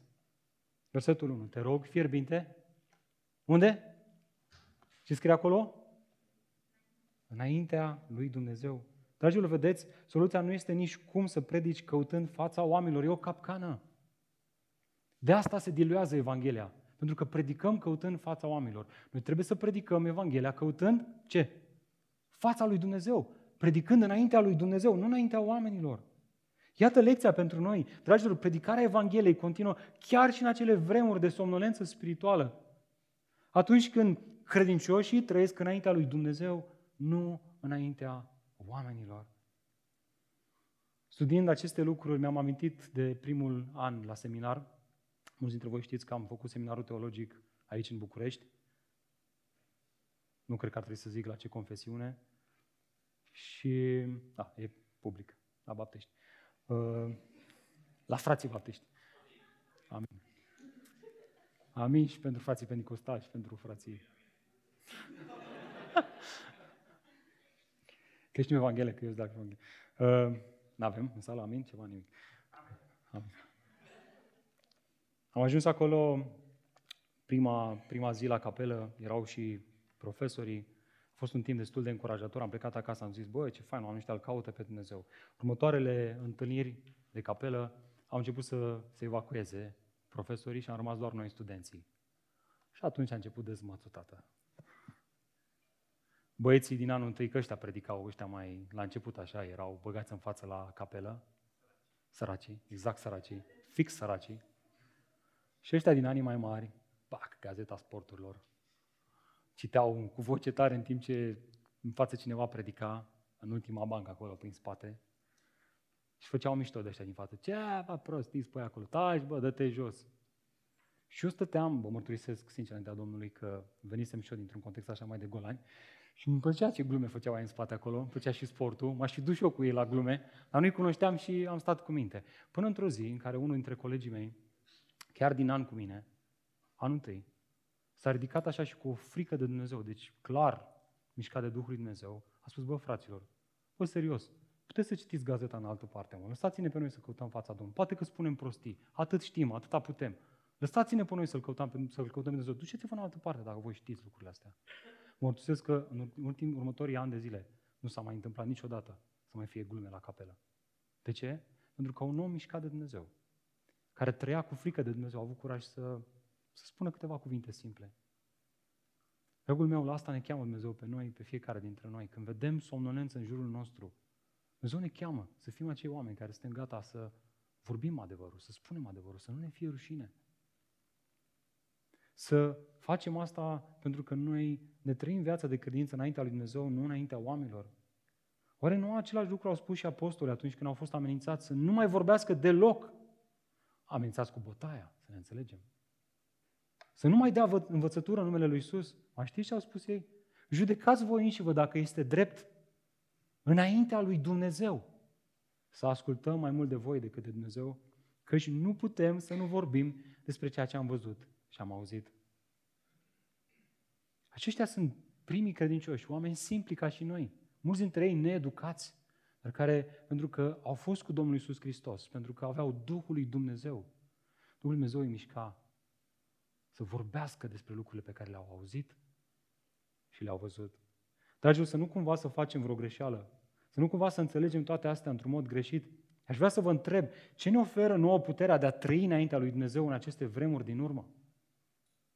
Versetul 1. Te rog, fierbinte. Unde? Ce scrie acolo? Înaintea lui Dumnezeu. Dragilor, vedeți, soluția nu este nici cum să predici căutând fața oamenilor. E o capcană. De asta se diluează Evanghelia. Pentru că predicăm căutând fața oamenilor. Noi trebuie să predicăm Evanghelia căutând ce? Fața lui Dumnezeu. Predicând înaintea lui Dumnezeu, nu înaintea oamenilor. Iată lecția pentru noi. Dragilor, predicarea Evangheliei continuă chiar și în acele vremuri de somnolență spirituală. Atunci când credincioșii trăiesc înaintea lui Dumnezeu, nu înaintea oamenilor. Studiind aceste lucruri, mi-am amintit de primul an la seminar. Mulți dintre voi știți că am făcut seminarul teologic aici în București. Nu cred că ar trebui să zic la ce confesiune. Și, da, e public, la Baptești. Uh, la frații baptiști. Amin. Amin și pentru frații pentecostali și pentru frații. Creștim Evanghelie, că eu dacă Evanghelie. Uh, n-avem în sală, amin? Ceva, nimic. Amin. Am ajuns acolo prima, prima zi la capelă, erau și profesorii, a fost un timp destul de încurajator, am plecat acasă, am zis, băi, ce fain, oamenii ăștia îl caută pe Dumnezeu. Următoarele întâlniri de capelă au început să se evacueze profesorii și am rămas doar noi studenții. Și atunci a început dezmățul, tată. Băieții din anul întâi, că ăștia predicau, ăștia mai la început așa, erau băgați în față la capelă, săracii, exact săracii, fix săracii. Și ăștia din anii mai mari, pac, gazeta sporturilor, citeau cu voce tare în timp ce în față cineva predica, în ultima bancă acolo, prin spate, și făceau mișto de ăștia din față. Ce, bă, prostii, spui acolo, taci, bă, dă-te jos. Și eu stăteam, vă mărturisesc sincer înaintea Domnului că venisem și eu dintr-un context așa mai de golani și îmi plăcea ce glume făceau ai în spate acolo, îmi plăcea și sportul, m-aș fi dus și eu cu ei la glume, dar nu-i cunoșteam și am stat cu minte. Până într-o zi în care unul dintre colegii mei, chiar din an cu mine, anul întâi, S-a ridicat așa și cu o frică de Dumnezeu, deci clar mișcat de Duhul lui Dumnezeu. A spus, bă, fraților, bă, serios, puteți să citiți gazeta în altă parte, mă. Lăsați-ne pe noi să căutăm fața Domnului. Poate că spunem prostii. Atât știm, atâta putem. Lăsați-ne pe noi să-L căutăm, să-L căutăm pe Dumnezeu. Duceți-vă în altă parte dacă voi știți lucrurile astea. Mă mărturisesc că în ultim, următorii ani de zile nu s-a mai întâmplat niciodată să mai fie glume la capelă. De ce? Pentru că un om mișcat de Dumnezeu, care trăia cu frică de Dumnezeu, a avut curaj să să spună câteva cuvinte simple. Dragul meu, la asta ne cheamă Dumnezeu pe noi, pe fiecare dintre noi. Când vedem somnolență în jurul nostru, Dumnezeu ne cheamă să fim acei oameni care suntem gata să vorbim adevărul, să spunem adevărul, să nu ne fie rușine. Să facem asta pentru că noi ne trăim viața de credință înaintea lui Dumnezeu, nu înaintea oamenilor. Oare nu același lucru au spus și apostolii atunci când au fost amenințați să nu mai vorbească deloc? Amenințați cu bătaia, să ne înțelegem. Să nu mai dea învățătură în numele lui Isus. Mai știți ce au spus ei? Judecați voi înși vă dacă este drept înaintea lui Dumnezeu să ascultăm mai mult de voi decât de Dumnezeu, căci nu putem să nu vorbim despre ceea ce am văzut și am auzit. Aceștia sunt primii credincioși, oameni simpli ca și noi, mulți dintre ei needucați, dar care, pentru că au fost cu Domnul Isus Hristos, pentru că aveau Duhul lui Dumnezeu, Duhul Dumnezeu îi mișca să vorbească despre lucrurile pe care le-au auzit și le-au văzut. Dragilor, să nu cumva să facem vreo greșeală, să nu cumva să înțelegem toate astea într-un mod greșit. Aș vrea să vă întreb, ce ne oferă nouă puterea de a trăi înaintea lui Dumnezeu în aceste vremuri din urmă?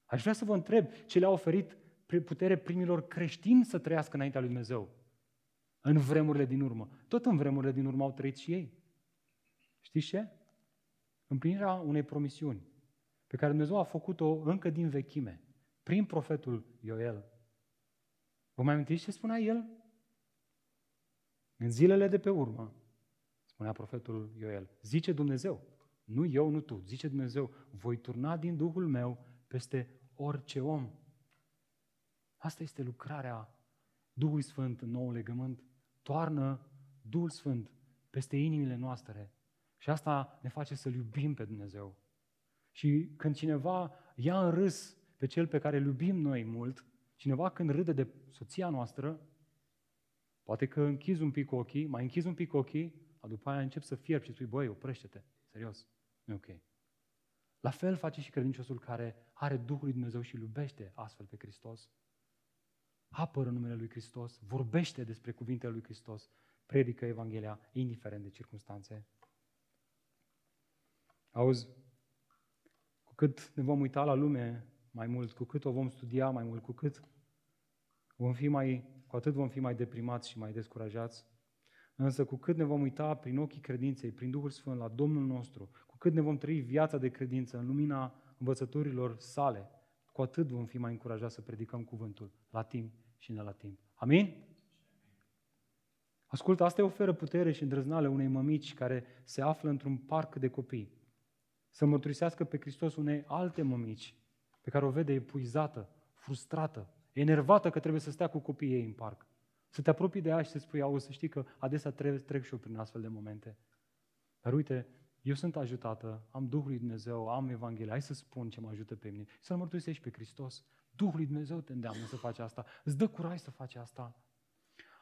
Aș vrea să vă întreb ce le-a oferit putere primilor creștini să trăiască înaintea lui Dumnezeu în vremurile din urmă. Tot în vremurile din urmă au trăit și ei. Știți ce? Împlinirea unei promisiuni pe care Dumnezeu a făcut-o încă din vechime, prin profetul Ioel. Vă mai amintiți ce spunea el? În zilele de pe urmă, spunea profetul Ioel, zice Dumnezeu, nu eu, nu tu, zice Dumnezeu, voi turna din Duhul meu peste orice om. Asta este lucrarea Duhului Sfânt în nou legământ. Toarnă Duhul Sfânt peste inimile noastre. Și asta ne face să-L iubim pe Dumnezeu. Și când cineva ia în râs pe cel pe care îl iubim noi mult, cineva când râde de soția noastră, poate că închizi un pic ochii, mai închizi un pic ochii, a după aia încep să fierbi și spui, băi, oprește-te, serios, nu e ok. La fel face și credinciosul care are Duhul lui Dumnezeu și îl iubește astfel pe Hristos. Apără numele lui Hristos, vorbește despre cuvintele lui Hristos, predică Evanghelia, indiferent de circunstanțe. Auzi, cu cât ne vom uita la lume mai mult, cu cât o vom studia mai mult, cu cât vom fi mai, cu atât vom fi mai deprimați și mai descurajați. Însă cu cât ne vom uita prin ochii credinței, prin Duhul Sfânt la Domnul nostru, cu cât ne vom trăi viața de credință în lumina învățăturilor sale, cu atât vom fi mai încurajați să predicăm cuvântul la timp și ne la timp. Amin? Ascultă, asta oferă putere și îndrăznale unei mămici care se află într-un parc de copii să mărturisească pe Hristos unei alte mămici pe care o vede epuizată, frustrată, enervată că trebuie să stea cu copiii ei în parc. Să te apropii de ea și să spui, auzi, să știi că adesea trec, trec și eu prin astfel de momente. Dar uite, eu sunt ajutată, am Duhul lui Dumnezeu, am Evanghelia, hai să spun ce mă ajută pe mine. Să-L mărturisești pe Hristos. Duhul lui Dumnezeu te îndeamnă să faci asta, îți dă curaj să faci asta.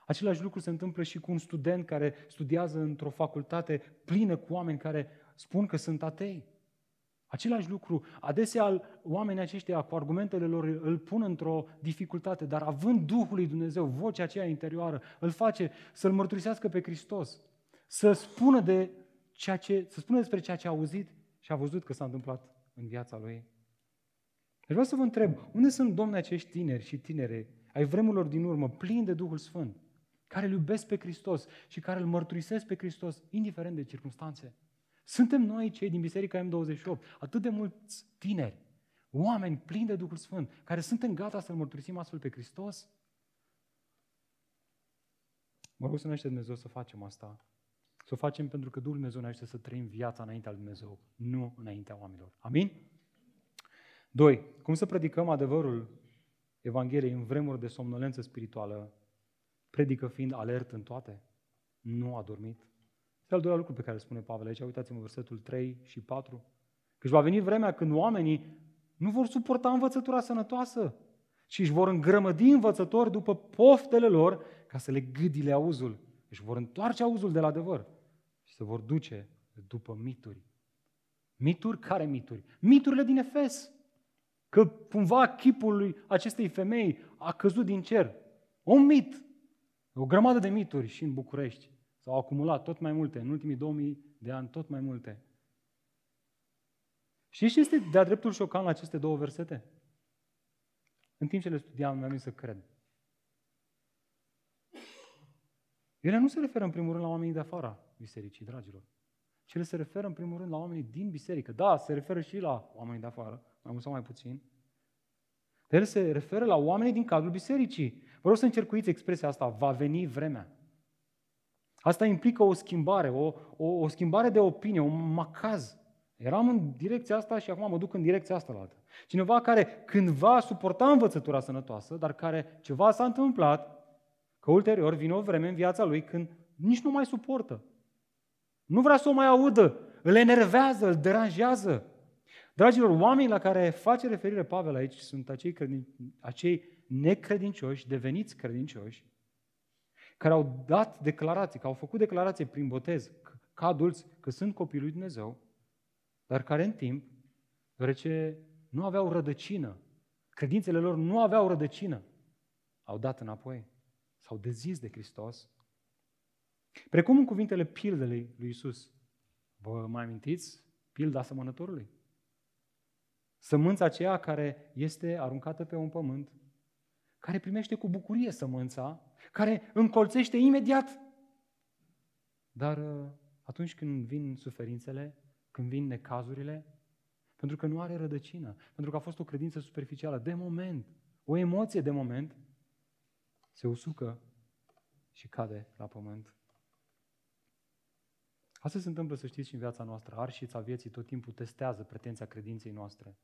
Același lucru se întâmplă și cu un student care studiază într-o facultate plină cu oameni care spun că sunt atei. Același lucru, adesea oamenii aceștia cu argumentele lor îl pun într-o dificultate, dar având Duhul lui Dumnezeu, vocea aceea interioară, îl face să-L mărturisească pe Hristos, să spună, de ceea ce, să spună despre ceea ce a auzit și a văzut că s-a întâmplat în viața lui. Deci vreau să vă întreb, unde sunt, domne, acești tineri și tinere ai vremurilor din urmă, plini de Duhul Sfânt, care îl iubesc pe Hristos și care îl mărturisesc pe Hristos, indiferent de circunstanțe? Suntem noi, cei din Biserica M28, atât de mulți tineri, oameni plini de Duhul Sfânt, care suntem gata să-L mărturisim astfel pe Hristos? Mă rog să ne Dumnezeu să facem asta. Să o facem pentru că Duhul Dumnezeu ne ajută să trăim viața înaintea lui Dumnezeu, nu înaintea oamenilor. Amin? Doi, cum să predicăm adevărul Evangheliei în vremuri de somnolență spirituală? Predică fiind alert în toate, nu a dormit. Este al doilea lucru pe care îl spune Pavel aici, uitați-mă versetul 3 și 4. Că își va veni vremea când oamenii nu vor suporta învățătura sănătoasă, ci își vor îngrămădi învățători după poftele lor ca să le gâdile auzul. Își vor întoarce auzul de la adevăr și se vor duce după mituri. Mituri? Care mituri? Miturile din Efes. Că cumva chipul lui acestei femei a căzut din cer. Un mit. O grămadă de mituri și în București. S-au acumulat tot mai multe, în ultimii 2000 de ani tot mai multe. Și ce este de-a dreptul șocant la aceste două versete? În timp ce le studiam, mi-am să cred. Ele nu se referă în primul rând la oamenii de afara bisericii, dragilor. Ci ele se referă în primul rând la oamenii din biserică. Da, se referă și la oamenii de afară, mai mult sau mai puțin. Dar ele se referă la oamenii din cadrul bisericii. Vreau să încercuiți expresia asta, va veni vremea. Asta implică o schimbare, o, o, o schimbare de opinie, un macaz. Eram în direcția asta și acum mă duc în direcția asta la altă. Cineva care cândva suporta învățătura sănătoasă, dar care ceva s-a întâmplat, că ulterior vine o vreme în viața lui când nici nu mai suportă. Nu vrea să o mai audă, îl enervează, îl deranjează. Dragilor, oamenii la care face referire Pavel aici sunt acei, credin... acei necredincioși, deveniți credincioși, care au dat declarații, că au făcut declarații prin botez, ca adulți, că sunt copii lui Dumnezeu, dar care în timp, deoarece nu aveau rădăcină, credințele lor nu aveau rădăcină, au dat înapoi, s-au dezis de Hristos. Precum în cuvintele pildelei lui Isus. Vă mai amintiți pilda sămănătorului? Sămânța aceea care este aruncată pe un pământ, care primește cu bucurie sămânța, care încolțește imediat. Dar uh, atunci când vin suferințele, când vin necazurile, pentru că nu are rădăcină, pentru că a fost o credință superficială de moment, o emoție de moment, se usucă și cade la pământ. Asta se întâmplă, să știți, și în viața noastră. Arșița vieții tot timpul testează pretenția credinței noastre.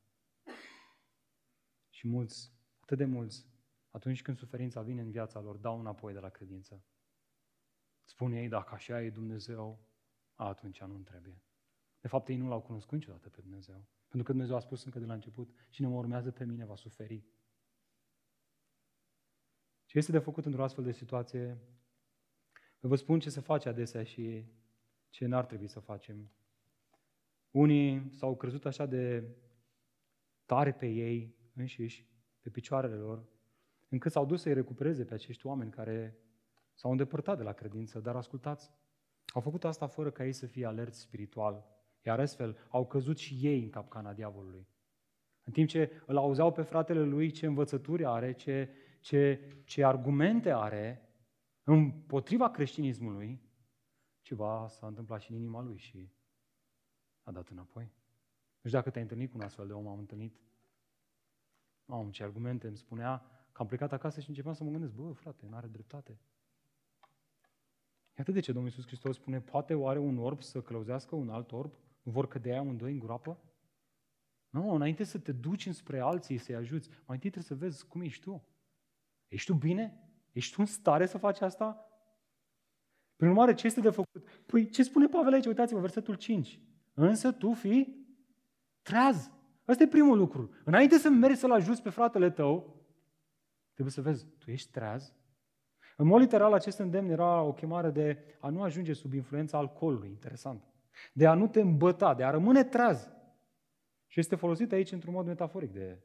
Și mulți, atât de mulți, atunci când suferința vine în viața lor, dau înapoi de la credință. Spun ei, dacă așa e Dumnezeu, atunci nu trebuie. De fapt, ei nu l-au cunoscut niciodată pe Dumnezeu. Pentru că Dumnezeu a spus încă de la început, cine mă urmează pe mine va suferi. Ce este de făcut într-o astfel de situație? Vă spun ce se face adesea și ce n-ar trebui să facem. Unii s-au crezut așa de tare pe ei înșiși, pe picioarele lor, încât s-au dus să-i recupereze pe acești oameni care s-au îndepărtat de la credință, dar ascultați, au făcut asta fără ca ei să fie alerți spiritual, iar astfel au căzut și ei în capcana diavolului. În timp ce îl auzeau pe fratele lui ce învățături are, ce, ce, ce argumente are împotriva creștinismului, ceva s-a întâmplat și în inima lui și a dat înapoi. Nu știu dacă te-ai întâlnit cu un astfel de om, am întâlnit. Am ce argumente îmi spunea că am plecat acasă și începeam să mă gândesc, bă, frate, nu are dreptate. Iată de ce Domnul Iisus Hristos spune, poate oare un orb să călăuzească un alt orb? Nu vor cădea amândoi în groapă? Nu, înainte să te duci înspre alții să-i ajuți, mai întâi trebuie să vezi cum ești tu. Ești tu bine? Ești tu în stare să faci asta? Prin urmare, ce este de făcut? Păi, ce spune Pavel aici? Uitați-vă, versetul 5. Însă tu fii treaz. Asta e primul lucru. Înainte să mergi să-l ajuți pe fratele tău, trebuie să vezi, tu ești treaz? În mod literal, acest îndemn era o chemare de a nu ajunge sub influența alcoolului, interesant. De a nu te îmbăta, de a rămâne treaz. Și este folosit aici într-un mod metaforic de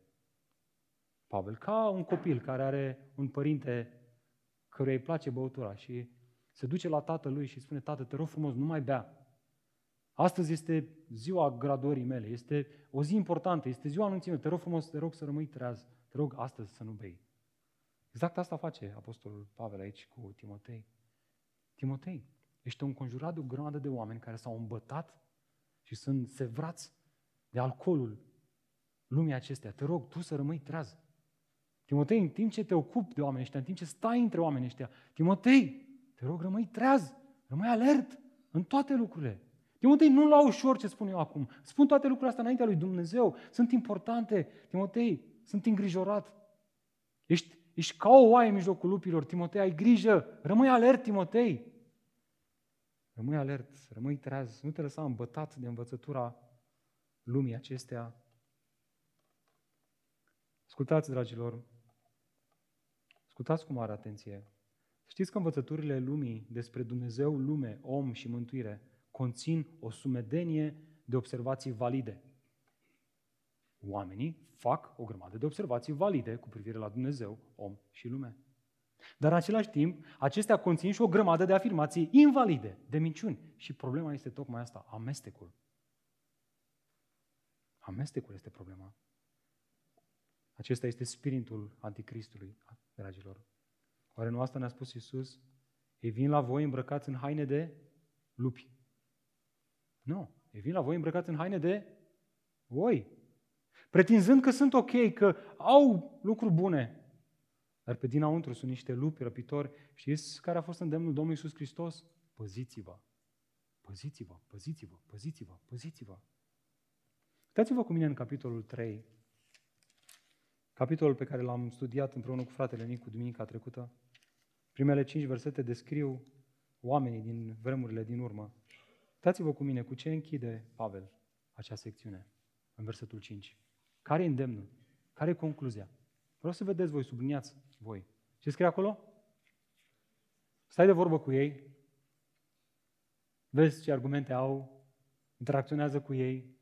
Pavel, ca un copil care are un părinte căruia îi place băutura și se duce la tatălui și spune, tată, te rog frumos, nu mai bea. Astăzi este ziua graduării mele, este o zi importantă, este ziua anunții mele, te rog frumos, te rog să rămâi treaz, te rog astăzi să nu bei. Exact asta face Apostolul Pavel aici cu Timotei. Timotei, ești înconjurat de o grămadă de oameni care s-au îmbătat și sunt sevrați de alcoolul lumii acestea. Te rog, tu să rămâi treaz. Timotei, în timp ce te ocupi de oameni ăștia, în timp ce stai între oameni ăștia, Timotei, te rog, rămâi treaz, rămâi alert în toate lucrurile. Timotei, nu la ușor ce spun eu acum. Spun toate lucrurile astea înaintea lui Dumnezeu. Sunt importante. Timotei, sunt îngrijorat. Ești, ești ca o oaie în mijlocul lupilor. Timotei, ai grijă. Rămâi alert, Timotei. Rămâi alert, rămâi treaz. Nu te lăsa îmbătat de învățătura lumii acestea. Ascultați, dragilor, ascultați cu mare atenție. Știți că învățăturile lumii despre Dumnezeu, lume, om și mântuire conțin o sumedenie de observații valide. Oamenii fac o grămadă de observații valide cu privire la Dumnezeu, om și lume. Dar în același timp, acestea conțin și o grămadă de afirmații invalide, de minciuni. Și problema este tocmai asta, amestecul. Amestecul este problema. Acesta este spiritul anticristului, dragilor. Oare nu asta ne-a spus Iisus? Ei vin la voi îmbrăcați în haine de lupi. Nu. Ei vin la voi îmbrăcați în haine de oi. Pretinzând că sunt ok, că au lucruri bune. Dar pe dinăuntru sunt niște lupi răpitori. Știți care a fost îndemnul Domnului Iisus Hristos? păziți-vă, păziți-vă, păziți-vă, păziți-vă, păziți-vă. Uitați-vă cu mine în capitolul 3, capitolul pe care l-am studiat împreună cu fratele Nicu duminica trecută. Primele cinci versete descriu oamenii din vremurile din urmă. Uitați-vă cu mine cu ce închide Pavel acea secțiune în versetul 5. Care e îndemnul? Care e concluzia? Vreau să vedeți voi, subliniați voi. Ce scrie acolo? Stai de vorbă cu ei, vezi ce argumente au, interacționează cu ei,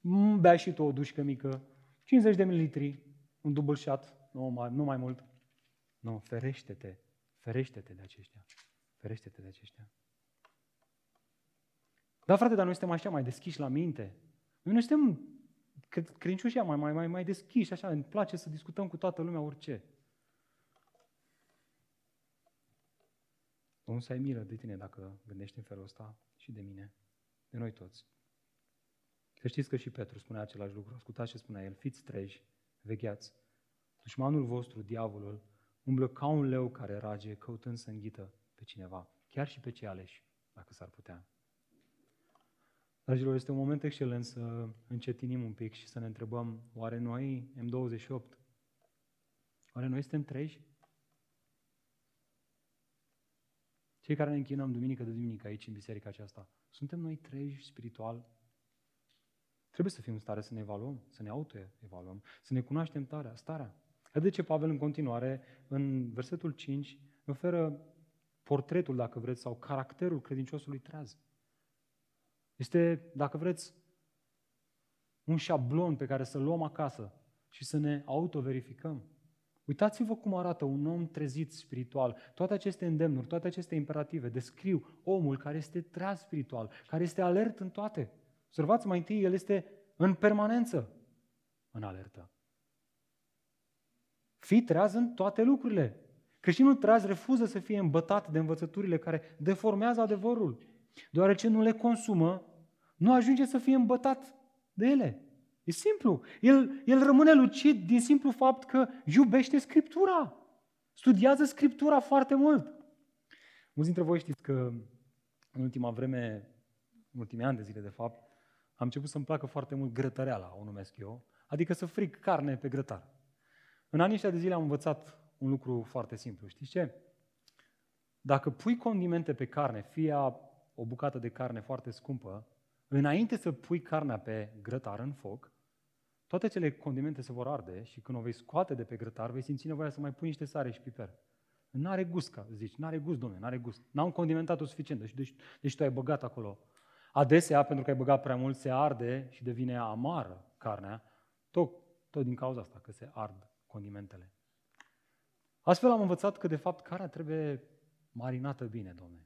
mm, bea și tu o dușcă mică, 50 de mililitri, un double shot, nu mai, nu mai mult. Nu, ferește-te, ferește-te de aceștia. Ferește-te de aceștia. Da, frate, dar noi suntem așa mai deschiși la minte. Noi nu suntem credincioșii mai, mai, mai, mai deschiși, așa, îmi place să discutăm cu toată lumea orice. Domnul să ai milă de tine dacă gândești în felul ăsta și de mine, de noi toți. Să știți că și Petru spunea același lucru. Ascultați ce spunea el. Fiți treji, vegheați. Dușmanul vostru, diavolul, umblă ca un leu care rage, căutând să înghită pe cineva, chiar și pe cei aleși, dacă s-ar putea. Dragilor, este un moment excelent să încetinim un pic și să ne întrebăm, oare noi, M28, oare noi suntem treji? Cei care ne închinăm duminică de duminică aici în biserica aceasta, suntem noi treji spiritual? Trebuie să fim în stare să ne evaluăm, să ne auto-evaluăm, să ne cunoaștem tarea, starea. De ce Pavel în continuare, în versetul 5, ne oferă portretul, dacă vreți, sau caracterul credinciosului treaz. Este, dacă vreți, un șablon pe care să-l luăm acasă și să ne autoverificăm. Uitați-vă cum arată un om trezit spiritual. Toate aceste îndemnuri, toate aceste imperative descriu omul care este treaz spiritual, care este alert în toate. Observați mai întâi, el este în permanență în alertă. Fii treaz în toate lucrurile. Creștinul treaz refuză să fie îmbătat de învățăturile care deformează adevărul. Deoarece nu le consumă, nu ajunge să fie îmbătat de ele. E simplu. El, el rămâne lucid din simplu fapt că iubește Scriptura. Studiază Scriptura foarte mult. Mulți dintre voi știți că în ultima vreme, în ultimii ani de zile de fapt, am început să-mi placă foarte mult grătăreala, o numesc eu, adică să fric carne pe grătar. În anii ăștia de zile am învățat un lucru foarte simplu. Știți ce? Dacă pui condimente pe carne, fie o bucată de carne foarte scumpă, înainte să pui carnea pe grătar în foc, toate cele condimente se vor arde și când o vei scoate de pe grătar, vei simți nevoia să mai pui niște sare și piper. N-are gust, ca zici, n-are gust, domnule, n-are gust. N-am condimentat-o suficient, deci, deci, deci tu ai băgat acolo. Adesea, pentru că ai băgat prea mult, se arde și devine amară carnea, tot, tot din cauza asta, că se ard condimentele. Astfel am învățat că, de fapt, carnea trebuie marinată bine, domne.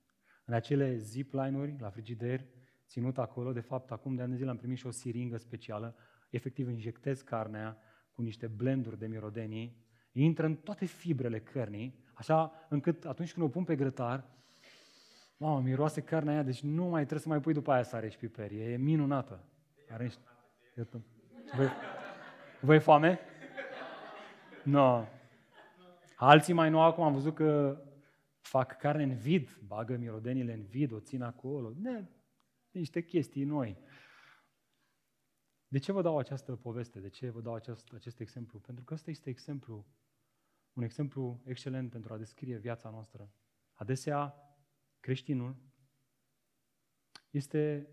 În acele zipline-uri, la frigider, ținut acolo, de fapt, acum de ani de zile am primit și o siringă specială, efectiv injectez carnea cu niște blenduri de mirodenii, intră în toate fibrele cărnii, așa încât atunci când o pun pe grătar, mamă, miroase carnea aia, deci nu mai trebuie să mai pui după aia sare și piper, e minunată. Are niște... Voi, voi foame? Nu. No. Alții mai nu acum am văzut că fac carne în vid, bagă mirodenile în vid, o țin acolo. Ne, niște chestii noi. De ce vă dau această poveste? De ce vă dau acest, acest exemplu? Pentru că ăsta este exemplu, un exemplu excelent pentru a descrie viața noastră. Adesea, creștinul este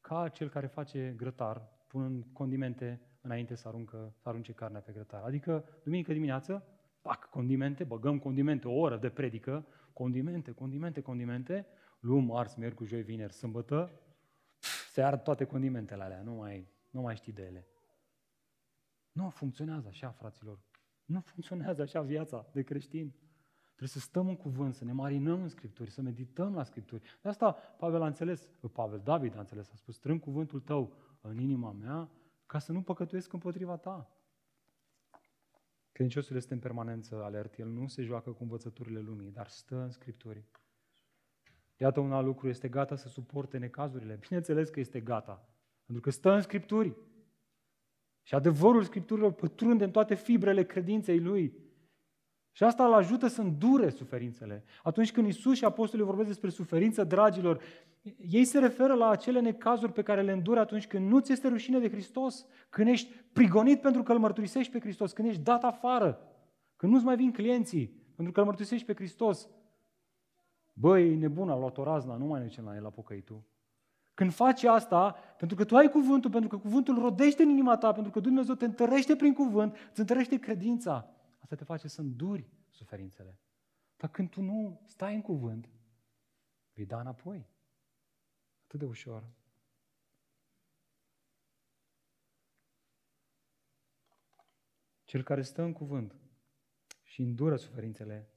ca cel care face grătar, punând condimente înainte să, aruncă, să arunce carnea pe grătar. Adică, duminică dimineață, pac, condimente, băgăm condimente, o oră de predică, condimente, condimente, condimente, luăm marți, miercuri, joi, vineri, sâmbătă, se ard toate condimentele alea, nu mai, nu mai știi de ele. Nu funcționează așa, fraților. Nu funcționează așa viața de creștin. Trebuie să stăm în cuvânt, să ne marinăm în Scripturi, să medităm la Scripturi. De asta Pavel a înțeles, Pavel, David a înțeles, a spus, strâng cuvântul tău în inima mea ca să nu păcătuiesc împotriva ta. Credinciosul este în permanență alert, el nu se joacă cu învățăturile lumii, dar stă în Scripturi. Iată un alt lucru, este gata să suporte necazurile. Bineînțeles că este gata, pentru că stă în Scripturi. Și adevărul Scripturilor pătrunde în toate fibrele credinței lui. Și asta îl ajută să îndure suferințele. Atunci când Isus și apostolii vorbesc despre suferință, dragilor, ei se referă la acele necazuri pe care le înduri atunci când nu ți este rușine de Hristos, când ești prigonit pentru că îl mărturisești pe Hristos, când ești dat afară, când nu-ți mai vin clienții pentru că îl mărturisești pe Hristos. Băi, nebun, a luat o razna, nu mai ne la el la pocăitul. Când faci asta, pentru că tu ai cuvântul, pentru că cuvântul rodește în inima ta, pentru că Dumnezeu te întărește prin cuvânt, îți întărește credința, asta te face să înduri suferințele. Dar când tu nu stai în cuvânt, vei da înapoi. Atât de ușor. Cel care stă în cuvânt și îndură suferințele,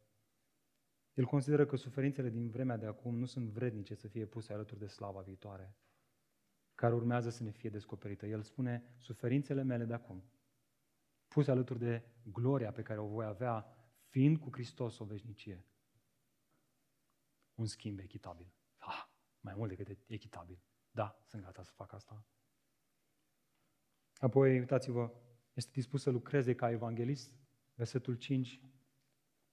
el consideră că suferințele din vremea de acum nu sunt vrednice să fie puse alături de slava viitoare, care urmează să ne fie descoperită. El spune, suferințele mele de acum, puse alături de gloria pe care o voi avea fiind cu Hristos o veșnicie. Un schimb echitabil. Ah, mai mult decât echitabil. Da, sunt gata să fac asta. Apoi, uitați-vă, este dispus să lucreze ca evanghelist. Versetul 5,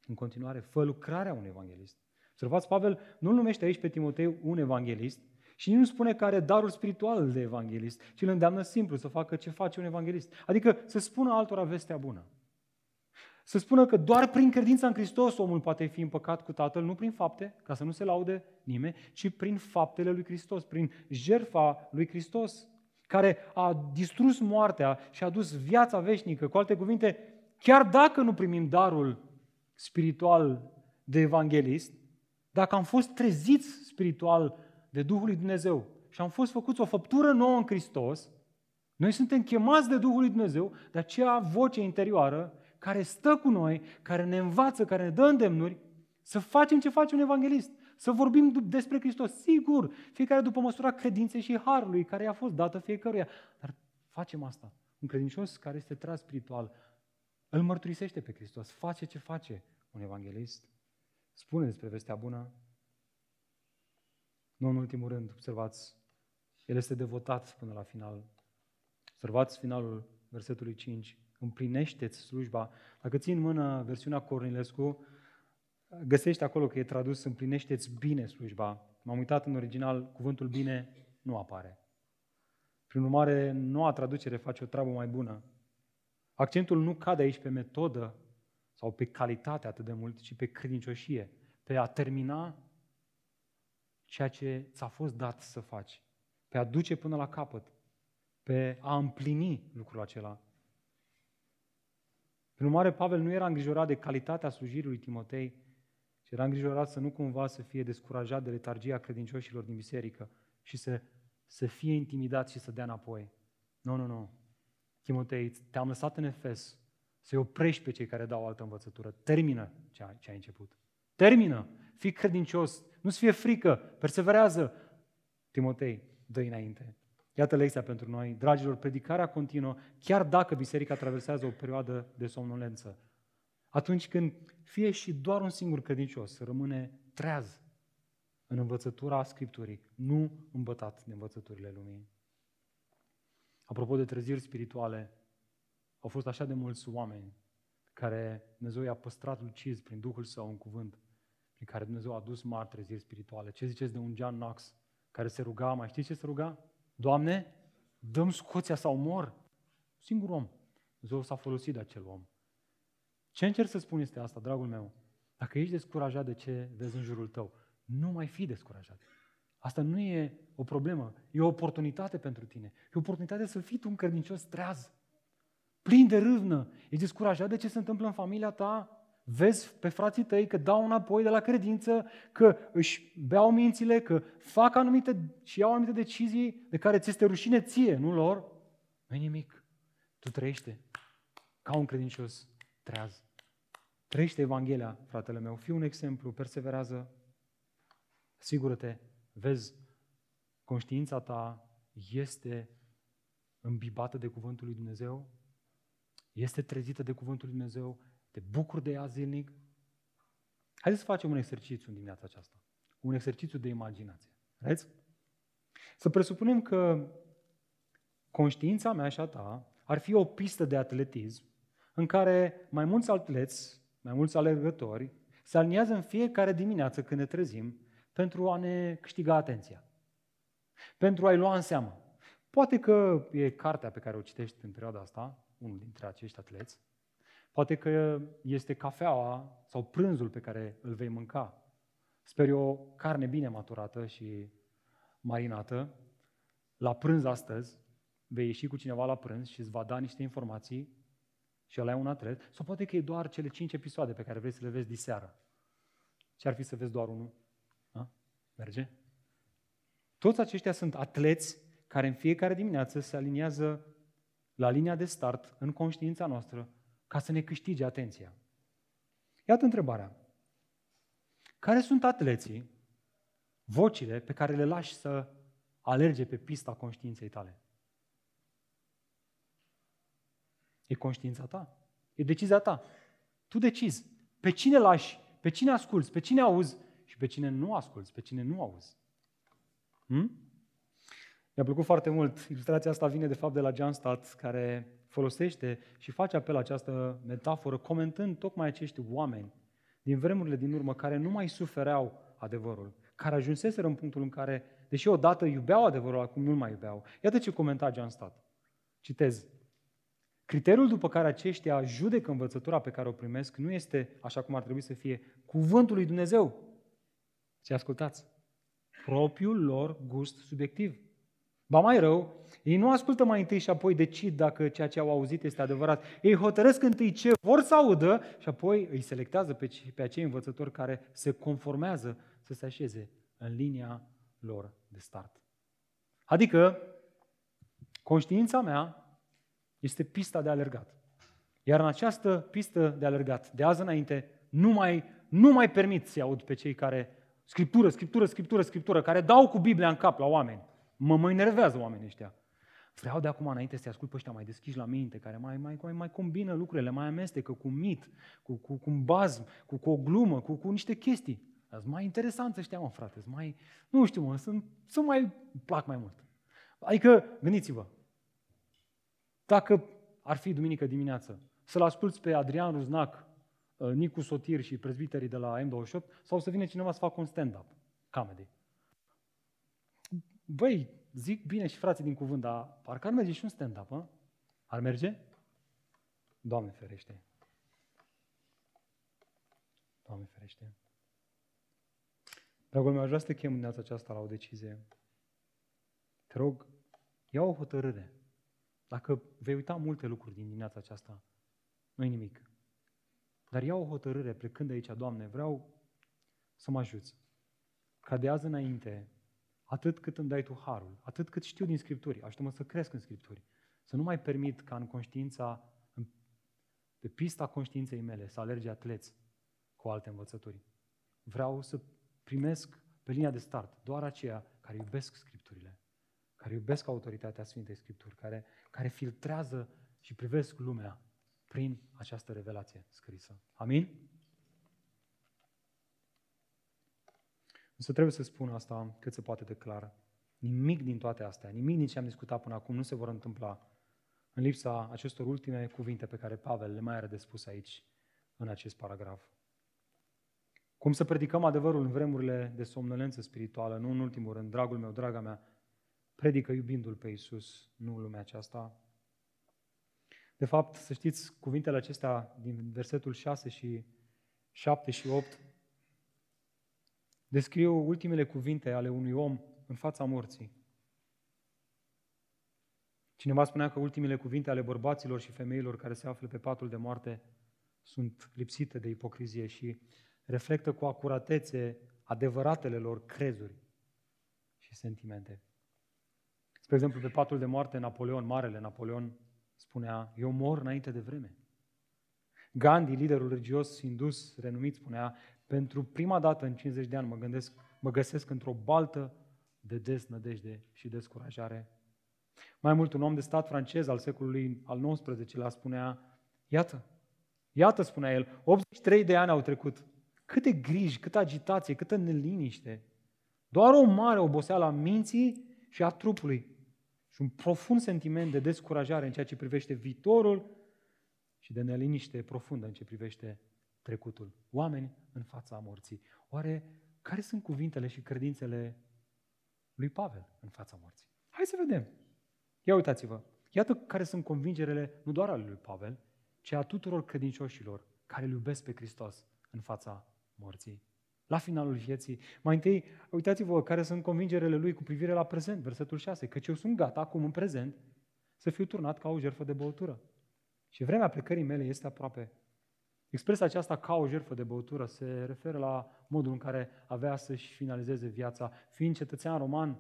în continuare, fă lucrarea unui evanghelist. Observați, Pavel nu numește aici pe Timotei un evanghelist și nu spune că are darul spiritual de evanghelist, ci îl îndeamnă simplu să facă ce face un evanghelist. Adică să spună altora vestea bună. Să spună că doar prin credința în Hristos omul poate fi împăcat cu Tatăl, nu prin fapte, ca să nu se laude nimeni, ci prin faptele lui Hristos, prin jertfa lui Hristos, care a distrus moartea și a adus viața veșnică. Cu alte cuvinte, chiar dacă nu primim darul spiritual de evanghelist, dacă am fost treziți spiritual de Duhul lui Dumnezeu și am fost făcuți o făptură nouă în Hristos, noi suntem chemați de Duhul lui Dumnezeu, de aceea voce interioară care stă cu noi, care ne învață, care ne dă îndemnuri, să facem ce face un evanghelist, să vorbim despre Hristos. Sigur, fiecare după măsura credinței și harului care i-a fost dată fiecăruia. Dar facem asta. Un credincios care este tras spiritual îl mărturisește pe Hristos, face ce face un evanghelist, spune despre vestea bună. Nu în ultimul rând, observați, el este devotat până la final. Observați finalul versetului 5 împlinește-ți slujba. Dacă ții în mână versiunea Cornilescu, găsești acolo că e tradus împlinește-ți bine slujba. M-am uitat în original, cuvântul bine nu apare. Prin urmare, noua traducere face o treabă mai bună. Accentul nu cade aici pe metodă sau pe calitate atât de mult, ci pe credincioșie, pe a termina ceea ce ți-a fost dat să faci, pe a duce până la capăt, pe a împlini lucrul acela. Prin urmare, Pavel nu era îngrijorat de calitatea slujirii lui Timotei, ci era îngrijorat să nu cumva să fie descurajat de letargia credincioșilor din biserică și să, să fie intimidat și să dea înapoi. Nu, nu, nu. Timotei, te-am lăsat în Efes să-i oprești pe cei care dau altă învățătură. Termină ce ai, ce ai început. Termină. Fii credincios. Nu-ți fie frică. Perseverează. Timotei, dă înainte. Iată lecția pentru noi. Dragilor, predicarea continuă, chiar dacă biserica traversează o perioadă de somnolență. Atunci când fie și doar un singur credincios rămâne treaz în învățătura Scripturii, nu îmbătat de învățăturile lumii. Apropo de treziri spirituale, au fost așa de mulți oameni care Dumnezeu i-a păstrat lucizi prin Duhul Său în cuvânt, prin care Dumnezeu a adus mari treziri spirituale. Ce ziceți de un John Knox care se ruga, mai știți ce se ruga? Doamne, dăm Scoția sau mor. Singur om. Dumnezeu s-a folosit de acel om. Ce încerc să spun este asta, dragul meu? Dacă ești descurajat de ce vezi în jurul tău, nu mai fi descurajat. Asta nu e o problemă, e o oportunitate pentru tine. E o oportunitate să fii tu un credincios treaz, plin de râvnă. Ești descurajat de ce se întâmplă în familia ta? Vezi pe frații tăi că dau înapoi de la credință, că își beau mințile, că fac anumite și iau anumite decizii de care ți este rușine ție, nu lor. nu nimic. Tu trăiește ca un credincios treaz. Trăiește Evanghelia, fratele meu. Fii un exemplu, perseverează. Sigură-te, vezi, conștiința ta este îmbibată de Cuvântul lui Dumnezeu, este trezită de Cuvântul lui Dumnezeu, te bucuri de ea zilnic? Haideți să facem un exercițiu în dimineața aceasta. Un exercițiu de imaginație. Vreți? Să presupunem că conștiința mea și a ta ar fi o pistă de atletism în care mai mulți atleți, mai mulți alergători, se aliniază în fiecare dimineață când ne trezim pentru a ne câștiga atenția. Pentru a-i lua în seamă. Poate că e cartea pe care o citești în perioada asta, unul dintre acești atleți, poate că este cafeaua sau prânzul pe care îl vei mânca. Sper eu o carne bine maturată și marinată. La prânz astăzi vei ieși cu cineva la prânz și îți va da niște informații și ăla e un atlet. Sau poate că e doar cele cinci episoade pe care vrei să le vezi diseară. Ce ar fi să vezi doar unul? A? Merge? Toți aceștia sunt atleți care în fiecare dimineață se aliniază la linia de start în conștiința noastră ca să ne câștige atenția. Iată întrebarea. Care sunt atleții, vocile pe care le lași să alerge pe pista conștiinței tale? E conștiința ta. E decizia ta. Tu decizi. Pe cine lași, pe cine asculți, pe cine auzi și pe cine nu asculți, pe cine nu auzi. Hmm? Mi-a plăcut foarte mult. Ilustrația asta vine de fapt de la John Stott, care folosește și face apel la această metaforă, comentând tocmai acești oameni din vremurile din urmă care nu mai sufereau adevărul, care ajunseseră în punctul în care, deși odată iubeau adevărul, acum nu mai iubeau. Iată ce comenta John Stott. Citez. Criteriul după care aceștia judecă învățătura pe care o primesc nu este, așa cum ar trebui să fie, cuvântul lui Dumnezeu, ci ascultați, propriul lor gust subiectiv. Ba mai rău, ei nu ascultă mai întâi și apoi decid dacă ceea ce au auzit este adevărat. Ei hotărăsc întâi ce vor să audă și apoi îi selectează pe, pe acei învățători care se conformează să se așeze în linia lor de start. Adică, conștiința mea este pista de alergat. Iar în această pistă de alergat, de azi înainte, nu mai, nu mai permit să aud pe cei care scriptură, scriptură, scriptură, scriptură, care dau cu Biblia în cap la oameni. Mă, mă enervează oamenii ăștia. Vreau de acum înainte să-i ascult pe ăștia mai deschiși la minte, care mai, mai, mai, mai combină lucrurile, mai amestecă cu mit, cu, cu, cu un bazm, cu, cu o glumă, cu, cu niște chestii. Sunt mai interesant ăștia, mă, frate, sunt mai, nu știu, mă, sunt, sunt mai, plac mai mult. Adică, gândiți-vă, dacă ar fi duminică dimineață, să-l asculți pe Adrian Ruznac, uh, Nicu Sotir și prezbiterii de la M28, sau să vină cineva să facă un stand-up, comedy. Băi, zic bine și frații din cuvânt, dar parcă ar merge și un stand-up, hă? Ar merge? Doamne ferește. Doamne ferește. Dragul meu, aș vrea să te chem în aceasta la o decizie. Te rog, ia o hotărâre. Dacă vei uita multe lucruri din dimineața aceasta, nu nimic. Dar ia o hotărâre plecând de aici, Doamne, vreau să mă ajuți. Ca de azi înainte, atât cât îmi dai Tu harul, atât cât știu din Scripturi, ajută-mă să cresc în Scripturi, să nu mai permit ca în conștiința, pe pista conștiinței mele, să alerge atleți cu alte învățături. Vreau să primesc pe linia de start doar aceia care iubesc Scripturile, care iubesc autoritatea Sfintei Scripturi, care care filtrează și privesc lumea prin această revelație scrisă. Amin? Însă trebuie să spun asta cât se poate de clar. Nimic din toate astea, nimic din ce am discutat până acum nu se vor întâmpla în lipsa acestor ultime cuvinte pe care Pavel le mai are de spus aici, în acest paragraf. Cum să predicăm adevărul în vremurile de somnolență spirituală, nu în ultimul rând, dragul meu, draga mea, predică iubindu-L pe Iisus, nu lumea aceasta. De fapt, să știți, cuvintele acestea din versetul 6 și 7 și 8 descriu ultimele cuvinte ale unui om în fața morții. Cineva spunea că ultimele cuvinte ale bărbaților și femeilor care se află pe patul de moarte sunt lipsite de ipocrizie și reflectă cu acuratețe adevăratele lor crezuri și sentimente. Spre exemplu, pe patul de moarte, Napoleon, Marele Napoleon, spunea, eu mor înainte de vreme. Gandhi, liderul religios indus renumit, spunea, pentru prima dată în 50 de ani mă, gândesc, mă găsesc într-o baltă de deznădejde și descurajare. Mai mult, un om de stat francez al secolului al XIX-lea spunea, iată, iată, spunea el, 83 de ani au trecut. Câte griji, câtă agitație, câtă neliniște. Doar o mare oboseală a minții și a trupului și un profund sentiment de descurajare în ceea ce privește viitorul și de neliniște profundă în ce privește trecutul. Oameni în fața morții. Oare care sunt cuvintele și credințele lui Pavel în fața morții? Hai să vedem. Ia uitați-vă. Iată care sunt convingerele nu doar ale lui Pavel, ci a tuturor credincioșilor care îl iubesc pe Hristos în fața morții. La finalul vieții. Mai întâi, uitați-vă care sunt convingerele lui cu privire la prezent, versetul 6, căci eu sunt gata acum în prezent să fiu turnat ca o jertfă de băutură. Și vremea plecării mele este aproape. Expresia aceasta ca o jertfă de băutură se referă la modul în care avea să-și finalizeze viața. Fiind cetățean roman,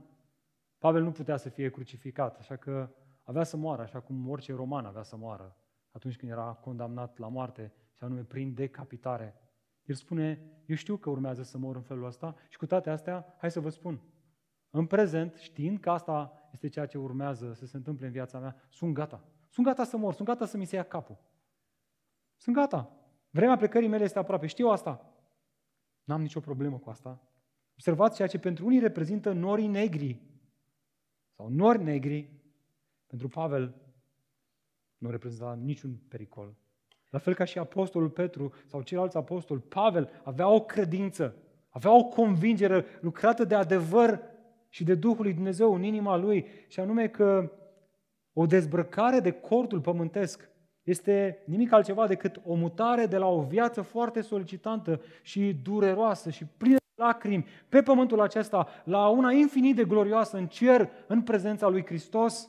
Pavel nu putea să fie crucificat, așa că avea să moară, așa cum orice roman avea să moară atunci când era condamnat la moarte, și anume prin decapitare. El spune, eu știu că urmează să mor în felul ăsta și cu toate astea, hai să vă spun, în prezent, știind că asta este ceea ce urmează să se întâmple în viața mea, sunt gata. Sunt gata să mor, sunt gata să mi se ia capul. Sunt gata. Vremea plecării mele este aproape. Știu asta. N-am nicio problemă cu asta. Observați ceea ce pentru unii reprezintă norii negri sau nori negri, pentru Pavel nu reprezenta niciun pericol. La fel ca și apostolul Petru sau ceilalți apostoli, Pavel avea o credință, avea o convingere lucrată de adevăr și de Duhul lui Dumnezeu în inima lui, și anume că o dezbrăcare de cortul pământesc este nimic altceva decât o mutare de la o viață foarte solicitantă și dureroasă și plină de lacrimi pe pământul acesta la una infinit de glorioasă în cer, în prezența lui Hristos.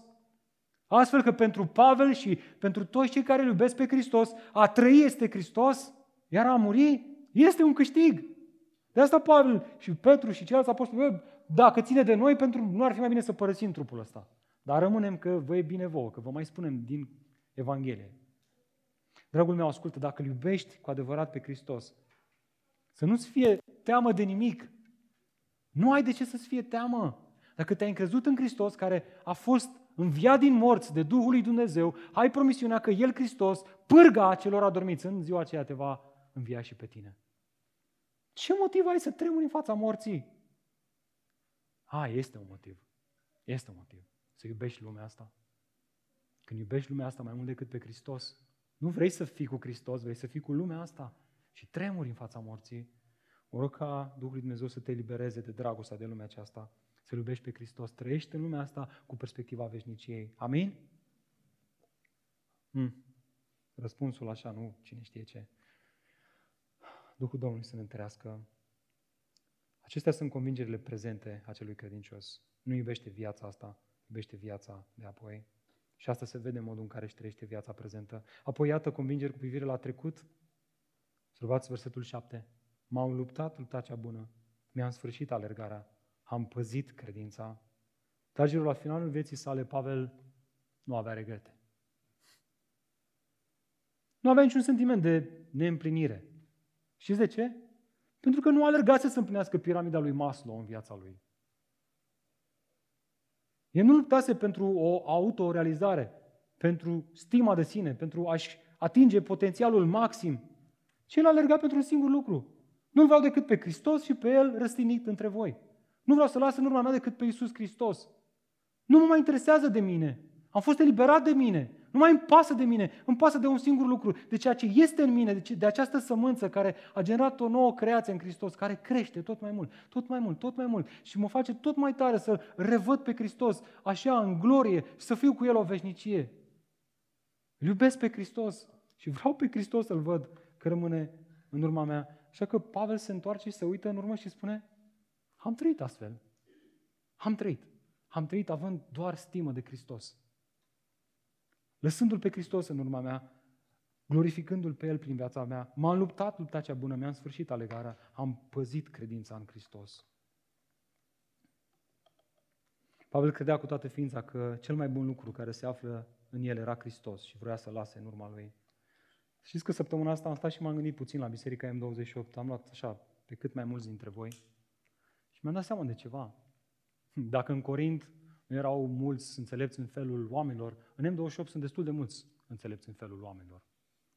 Astfel că pentru Pavel și pentru toți cei care îl iubesc pe Hristos, a trăi este Hristos, iar a muri este un câștig. De asta Pavel și Petru și ceilalți apostoli, dacă ține de noi, pentru nu ar fi mai bine să părăsim trupul ăsta. Dar rămânem că vă e bine vouă, că vă mai spunem din Evanghelie. Dragul meu, ascultă, dacă îl iubești cu adevărat pe Hristos, să nu-ți fie teamă de nimic. Nu ai de ce să-ți fie teamă. Dacă te-ai încrezut în Hristos, care a fost înviat din morți de Duhul lui Dumnezeu, ai promisiunea că El, Hristos, pârga celor adormiți, în ziua aceea te va învia și pe tine. Ce motiv ai să tremuri în fața morții? A, este un motiv. Este un motiv. Să iubești lumea asta. Când iubești lumea asta mai mult decât pe Hristos, nu vrei să fii cu Hristos, vrei să fii cu lumea asta și tremuri în fața morții. Mă rog ca Duhul lui Dumnezeu să te elibereze de dragostea de lumea aceasta, să iubești pe Hristos, trăiești în lumea asta cu perspectiva veșniciei. Amin? Hmm. Răspunsul așa, nu cine știe ce. Duhul Domnului să ne întărească. Acestea sunt convingerile prezente a celui credincios. Nu iubește viața asta, iubește viața de apoi. Și asta se vede în modul în care își trăiește viața prezentă. Apoi, iată, convingeri cu privire la trecut. Observați versetul 7. M-am luptat lupta cea bună, mi-am sfârșit alergarea, am păzit credința. Dragilor, la finalul vieții sale, Pavel nu avea regrete. Nu avea niciun sentiment de neîmplinire. Și de ce? Pentru că nu alergase să împlinească piramida lui Maslow în viața lui. El nu luptase pentru o autorealizare, pentru stima de sine, pentru a-și atinge potențialul maxim, ci el alerga pentru un singur lucru. Nu-L vreau decât pe Hristos și pe El răstinit între voi. Nu vreau să las în urma mea decât pe Iisus Hristos. Nu mă mai interesează de mine. Am fost eliberat de mine. Nu mai îmi pasă de mine, îmi pasă de un singur lucru, de ceea ce este în mine, de, ce, de această sămânță care a generat o nouă creație în Hristos, care crește tot mai mult, tot mai mult, tot mai mult și mă face tot mai tare să revăd pe Hristos așa în glorie și să fiu cu El o veșnicie. Îl iubesc pe Hristos și vreau pe Hristos să-L văd că rămâne în urma mea. Așa că Pavel se întoarce și se uită în urmă și spune, am trăit astfel. Am trăit. Am trăit având doar stimă de Hristos lăsându-L pe Hristos în urma mea, glorificându-L pe El prin viața mea. M-am luptat lupta cea bună, mi-am sfârșit alegarea, am păzit credința în Hristos. Pavel credea cu toată ființa că cel mai bun lucru care se află în el era Hristos și vrea să lase în urma lui. Știți că săptămâna asta am stat și m-am gândit puțin la Biserica M28, am luat așa pe cât mai mulți dintre voi și mi-am dat seama de ceva. Dacă în Corint nu erau mulți înțelepți în felul oamenilor. În M28 sunt destul de mulți înțelepți în felul oamenilor.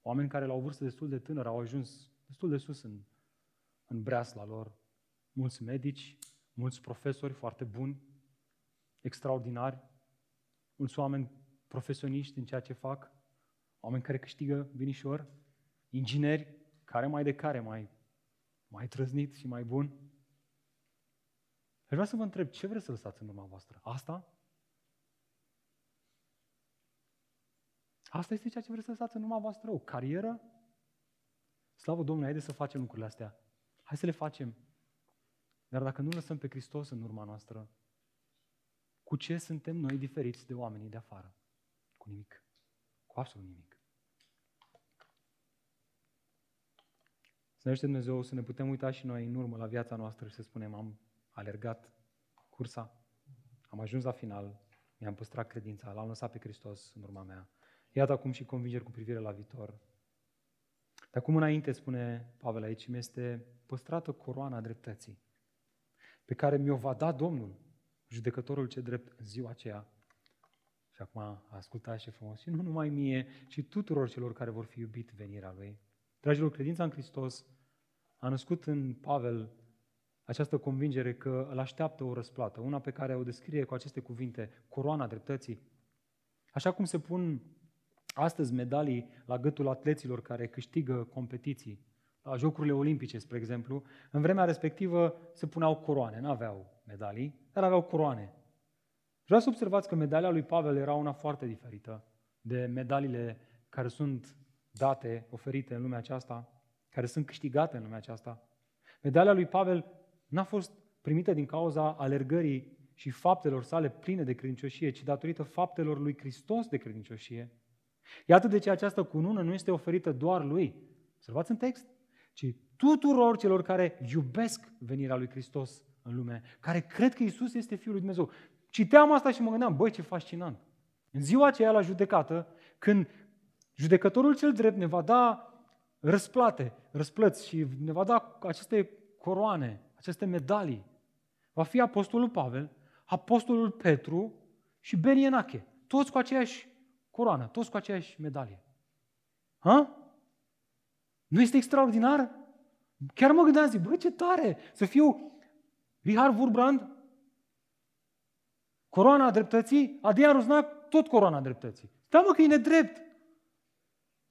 Oameni care la o vârstă destul de tânără au ajuns destul de sus în, în breasla lor. Mulți medici, mulți profesori foarte buni, extraordinari, mulți oameni profesioniști în ceea ce fac, oameni care câștigă binișor, ingineri care mai de care mai, mai trăznit și mai bun. Vreau să vă întreb, ce vreți să lăsați în urma voastră? Asta? Asta este ceea ce vreți să lăsați în urma voastră? O carieră? Slavă Domnului, haideți să facem lucrurile astea. Hai să le facem. Dar dacă nu lăsăm pe Hristos în urma noastră, cu ce suntem noi diferiți de oamenii de afară? Cu nimic. Cu absolut nimic. Să ne Dumnezeu să ne putem uita și noi în urmă la viața noastră și să spunem am alergat cursa, am ajuns la final, mi-am păstrat credința, l-am lăsat pe Hristos în urma mea. Iată acum și convingeri cu privire la viitor. De acum înainte, spune Pavel aici, mi este păstrată coroana dreptății, pe care mi-o va da Domnul, judecătorul ce drept în ziua aceea. Și acum ascultați ce frumos. Și nu numai mie, ci tuturor celor care vor fi iubit venirea Lui. Dragilor, credința în Hristos a născut în Pavel această convingere că îl așteaptă o răsplată, una pe care o descrie cu aceste cuvinte, coroana dreptății. Așa cum se pun astăzi medalii la gâtul atleților care câștigă competiții, la Jocurile Olimpice, spre exemplu, în vremea respectivă se puneau coroane, nu aveau medalii, dar aveau coroane. Vreau să observați că medalia lui Pavel era una foarte diferită de medaliile care sunt date, oferite în lumea aceasta, care sunt câștigate în lumea aceasta. Medalia lui Pavel n-a fost primită din cauza alergării și faptelor sale pline de credincioșie, ci datorită faptelor lui Hristos de credincioșie. Iată de ce această cunună nu este oferită doar lui, observați în text, ci tuturor celor care iubesc venirea lui Hristos în lume, care cred că Isus este Fiul lui Dumnezeu. Citeam asta și mă gândeam, băi, ce fascinant. În ziua aceea la judecată, când judecătorul cel drept ne va da răsplate, răsplăți și ne va da aceste coroane, aceste medalii, va fi Apostolul Pavel, Apostolul Petru și Enache, toți cu aceeași coroană, toți cu aceeași medalie. Ha? Nu este extraordinar? Chiar mă gândeam, zic, bă, ce tare să fiu Richard Wurbrand, coroana dreptății, Adrian Rusnac, tot coroana dreptății. Da, mă, că e nedrept.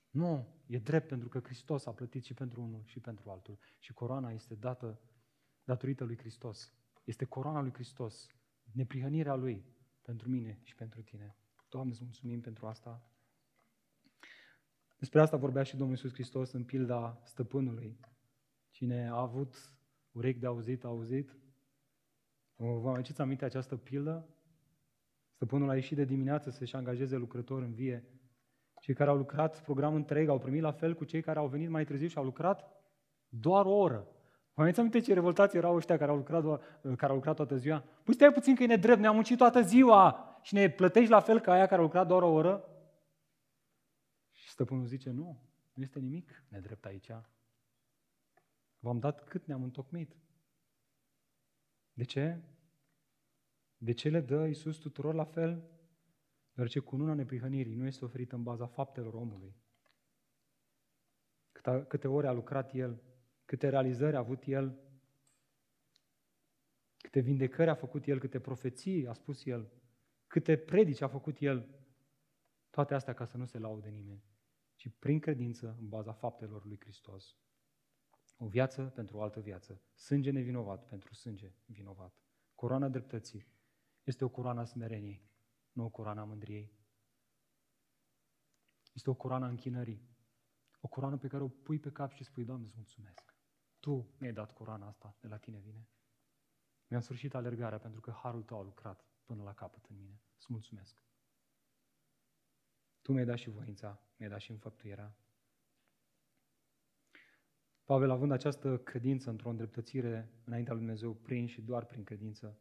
Nu, e drept pentru că Hristos a plătit și pentru unul și pentru altul. Și coroana este dată datorită lui Hristos. Este coroana lui Hristos, neprihănirea lui pentru mine și pentru tine. Doamne, îți mulțumim pentru asta. Despre asta vorbea și Domnul Iisus Hristos în pilda stăpânului. Cine a avut urechi de auzit, a auzit. Vă aduceți aminte această pildă? Stăpânul a ieșit de dimineață să-și angajeze lucrători în vie. Cei care au lucrat program întreg au primit la fel cu cei care au venit mai târziu și au lucrat doar o oră. Vă mai aminte ce revoltați erau ăștia care au lucrat, care au lucrat toată ziua? Păi stai puțin că e nedrept, ne-am muncit toată ziua și ne plătești la fel ca aia care a lucrat doar o oră? Și stăpânul zice, nu, nu este nimic nedrept aici. V-am dat cât ne-am întocmit. De ce? De ce le dă Iisus tuturor la fel? Deoarece cununa neprihănirii nu este oferită în baza faptelor omului. Câte, câte ore a lucrat El, câte realizări a avut El, câte vindecări a făcut El, câte profeții a spus El, câte predici a făcut El, toate astea ca să nu se laude nimeni, ci prin credință în baza faptelor lui Hristos. O viață pentru o altă viață, sânge nevinovat pentru sânge vinovat. Coroana dreptății este o coroană a smereniei, nu o coroană a mândriei. Este o coroană a închinării. O coroană pe care o pui pe cap și spui, Doamne, îți mulțumesc. Tu mi-ai dat coroana asta, de la tine vine. Mi-am sfârșit alergarea pentru că harul tău a lucrat până la capăt în mine. Îți mulțumesc. Tu mi-ai dat și voința, mi-ai dat și înfăptuirea. Pavel, având această credință într-o îndreptățire înaintea lui Dumnezeu, prin și doar prin credință,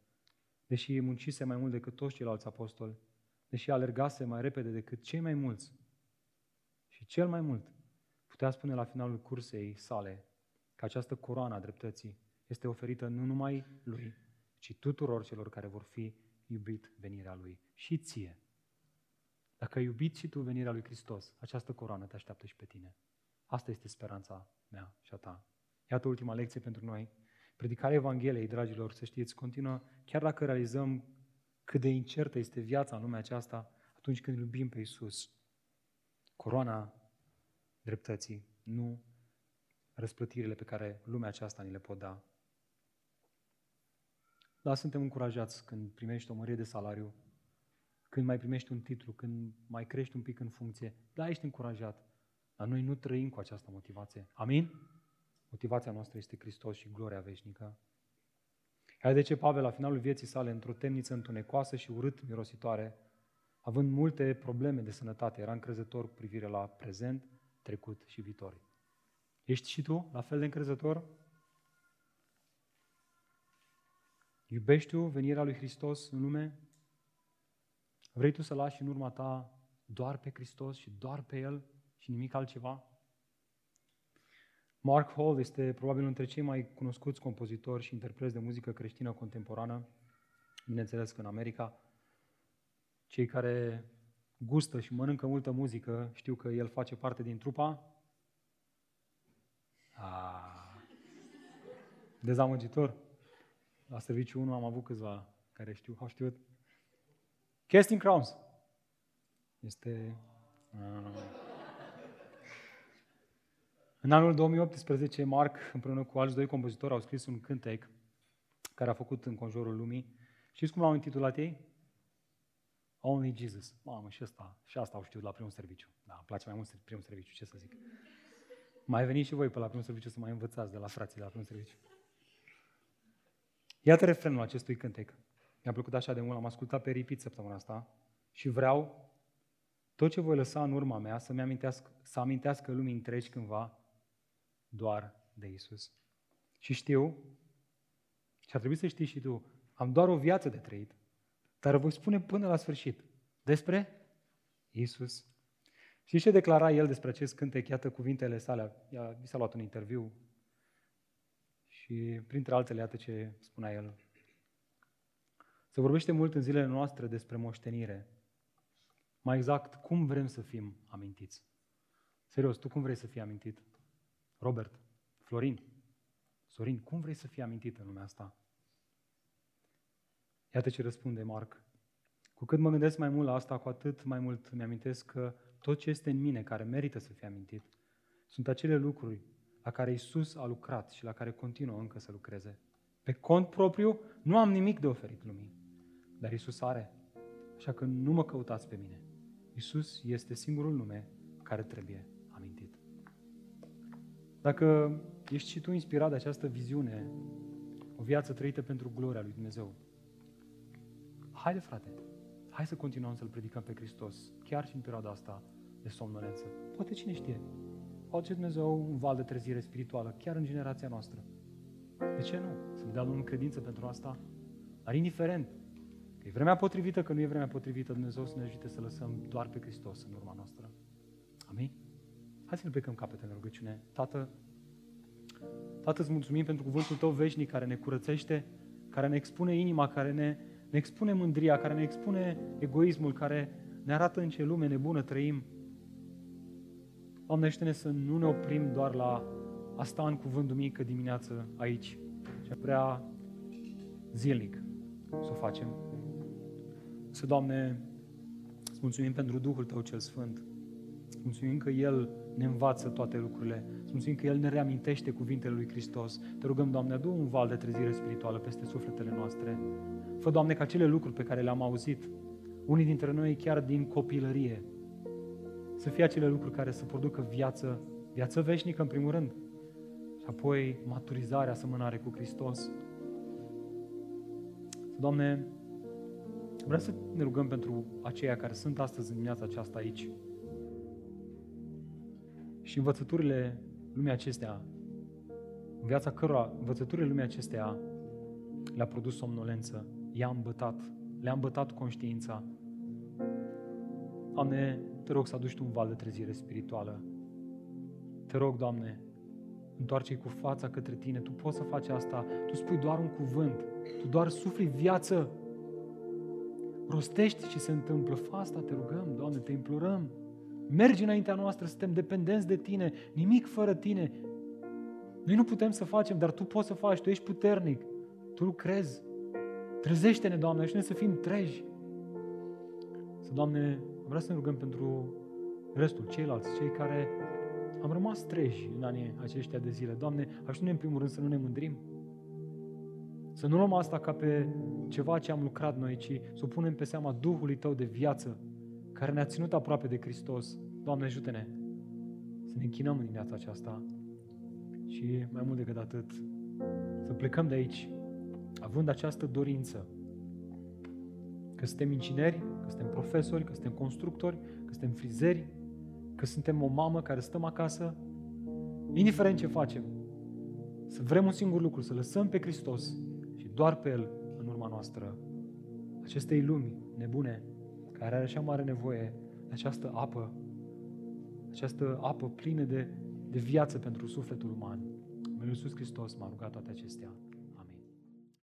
deși muncise mai mult decât toți ceilalți apostoli, deși alergase mai repede decât cei mai mulți și cel mai mult, putea spune la finalul cursei sale că această coroană a dreptății este oferită nu numai lui, ci tuturor celor care vor fi iubit venirea lui. Și ție. Dacă ai iubit și tu venirea lui Hristos, această coroană te așteaptă și pe tine. Asta este speranța mea și a ta. Iată ultima lecție pentru noi. Predicarea Evangheliei, dragilor, să știți, continuă, chiar dacă realizăm cât de incertă este viața în lumea aceasta, atunci când iubim pe Isus. Coroana dreptății nu răsplătirile pe care lumea aceasta ni le pot da. Da, suntem încurajați când primești o mărire de salariu, când mai primești un titlu, când mai crești un pic în funcție. Da, ești încurajat. Dar noi nu trăim cu această motivație. Amin? Motivația noastră este Hristos și gloria veșnică. Iar de ce Pavel, la finalul vieții sale, într-o temniță întunecoasă și urât mirositoare, având multe probleme de sănătate, era încrezător cu privire la prezent, trecut și viitor. Ești și tu la fel de încrezător? Iubești tu venirea lui Hristos în lume? Vrei tu să lași în urma ta doar pe Hristos și doar pe El și nimic altceva? Mark Hall este probabil unul dintre cei mai cunoscuți compozitori și interpreți de muzică creștină contemporană, bineînțeles că în America. Cei care gustă și mănâncă multă muzică știu că el face parte din trupa. Ah, dezamăgitor. La serviciu 1 am avut câțiva care știu, au știut. Casting Crowns. Este... Ah. În anul 2018, Mark, împreună cu alți doi compozitori, au scris un cântec care a făcut în conjurul lumii. Știți cum l-au intitulat ei? Only Jesus. Mamă, și asta, și asta au știut la primul serviciu. Da, îmi place mai mult primul serviciu, ce să zic. Mai veniți și voi pe la primul serviciu să mai învățați de la frații de la primul serviciu. Iată refrenul acestui cântec. Mi-a plăcut așa de mult, am ascultat pe repeat săptămâna asta și vreau tot ce voi lăsa în urma mea să-mi amintească, să amintească lumii întregi cândva doar de Isus. Și știu, și ar trebui să știi și tu, am doar o viață de trăit, dar voi spune până la sfârșit despre Isus. Și ce declara el despre acest cântec? Iată cuvintele sale. Mi s-a luat un interviu și printre altele, iată ce spunea el. Se vorbește mult în zilele noastre despre moștenire. Mai exact, cum vrem să fim amintiți. Serios, tu cum vrei să fii amintit? Robert, Florin, Sorin, cum vrei să fii amintit în lumea asta? Iată ce răspunde Marc. Cu cât mă gândesc mai mult la asta, cu atât mai mult mi-amintesc că tot ce este în mine care merită să fie amintit sunt acele lucruri la care Isus a lucrat și la care continuă încă să lucreze. Pe cont propriu nu am nimic de oferit lumii, dar Isus are. Așa că nu mă căutați pe mine. Isus este singurul nume care trebuie amintit. Dacă ești și tu inspirat de această viziune, o viață trăită pentru gloria lui Dumnezeu, haide frate, hai să continuăm să-L predicăm pe Hristos, chiar și în perioada asta de somnolență. Poate cine știe, face Dumnezeu un val de trezire spirituală, chiar în generația noastră. De ce nu? Să ne dea Domnul credință pentru asta. Dar indiferent că e vremea potrivită, că nu e vremea potrivită, Dumnezeu să ne ajute să lăsăm doar pe Hristos în urma noastră. Amin? Hai să ne plecăm capetele în rugăciune. Tată, Tată, îți mulțumim pentru cuvântul Tău veșnic care ne curățește, care ne expune inima, care ne, ne expune mândria, care ne expune egoismul, care ne arată în ce lume nebună trăim. Doamne, ne să nu ne oprim doar la a sta în cuvânt duminică dimineață aici, ci prea zilnic să o facem. Să, Doamne, îți mulțumim pentru Duhul Tău cel Sfânt. Mulțumim că El ne învață toate lucrurile. Mulțumim că El ne reamintește cuvintele lui Hristos. Te rugăm, Doamne, adu un val de trezire spirituală peste sufletele noastre. Fă, Doamne, ca acele lucruri pe care le-am auzit, unii dintre noi chiar din copilărie, să fie acele lucruri care să producă viață, viață veșnică în primul rând, și apoi maturizarea, asemănare cu Hristos. Doamne, vreau să ne rugăm pentru aceia care sunt astăzi în dimineața aceasta aici, și învățăturile lumii acestea, în viața cărora învățăturile lumii acestea le-a produs somnolență, i-a îmbătat, le-a îmbătat conștiința. Doamne, te rog să aduci tu un val de trezire spirituală. Te rog, Doamne, întoarce cu fața către Tine. Tu poți să faci asta. Tu spui doar un cuvânt. Tu doar sufli viață. Rostești și se întâmplă. Fă asta, te rugăm, Doamne, te implorăm. Mergi înaintea noastră, suntem dependenți de Tine, nimic fără Tine. Noi nu putem să facem, dar Tu poți să faci, Tu ești puternic, Tu lucrezi. Trezește-ne, Doamne, și noi să fim treji. Să, Doamne, vreau să ne rugăm pentru restul, ceilalți, cei care am rămas treji în anii aceștia de zile. Doamne, ajută-ne în primul rând să nu ne mândrim. Să nu luăm asta ca pe ceva ce am lucrat noi, ci să o punem pe seama Duhului Tău de viață, care ne-a ținut aproape de Hristos. Doamne, ajută-ne să ne închinăm în dimineața aceasta și mai mult decât atât, să plecăm de aici având această dorință că suntem ingineri, că suntem profesori, că suntem constructori, că suntem frizeri, că suntem o mamă care stăm acasă, indiferent ce facem, să vrem un singur lucru, să lăsăm pe Hristos și doar pe El în urma noastră acestei lumi nebune care are așa mare nevoie de această apă, această apă plină de, de viață pentru sufletul uman. Iisus Hristos m-a rugat toate acestea.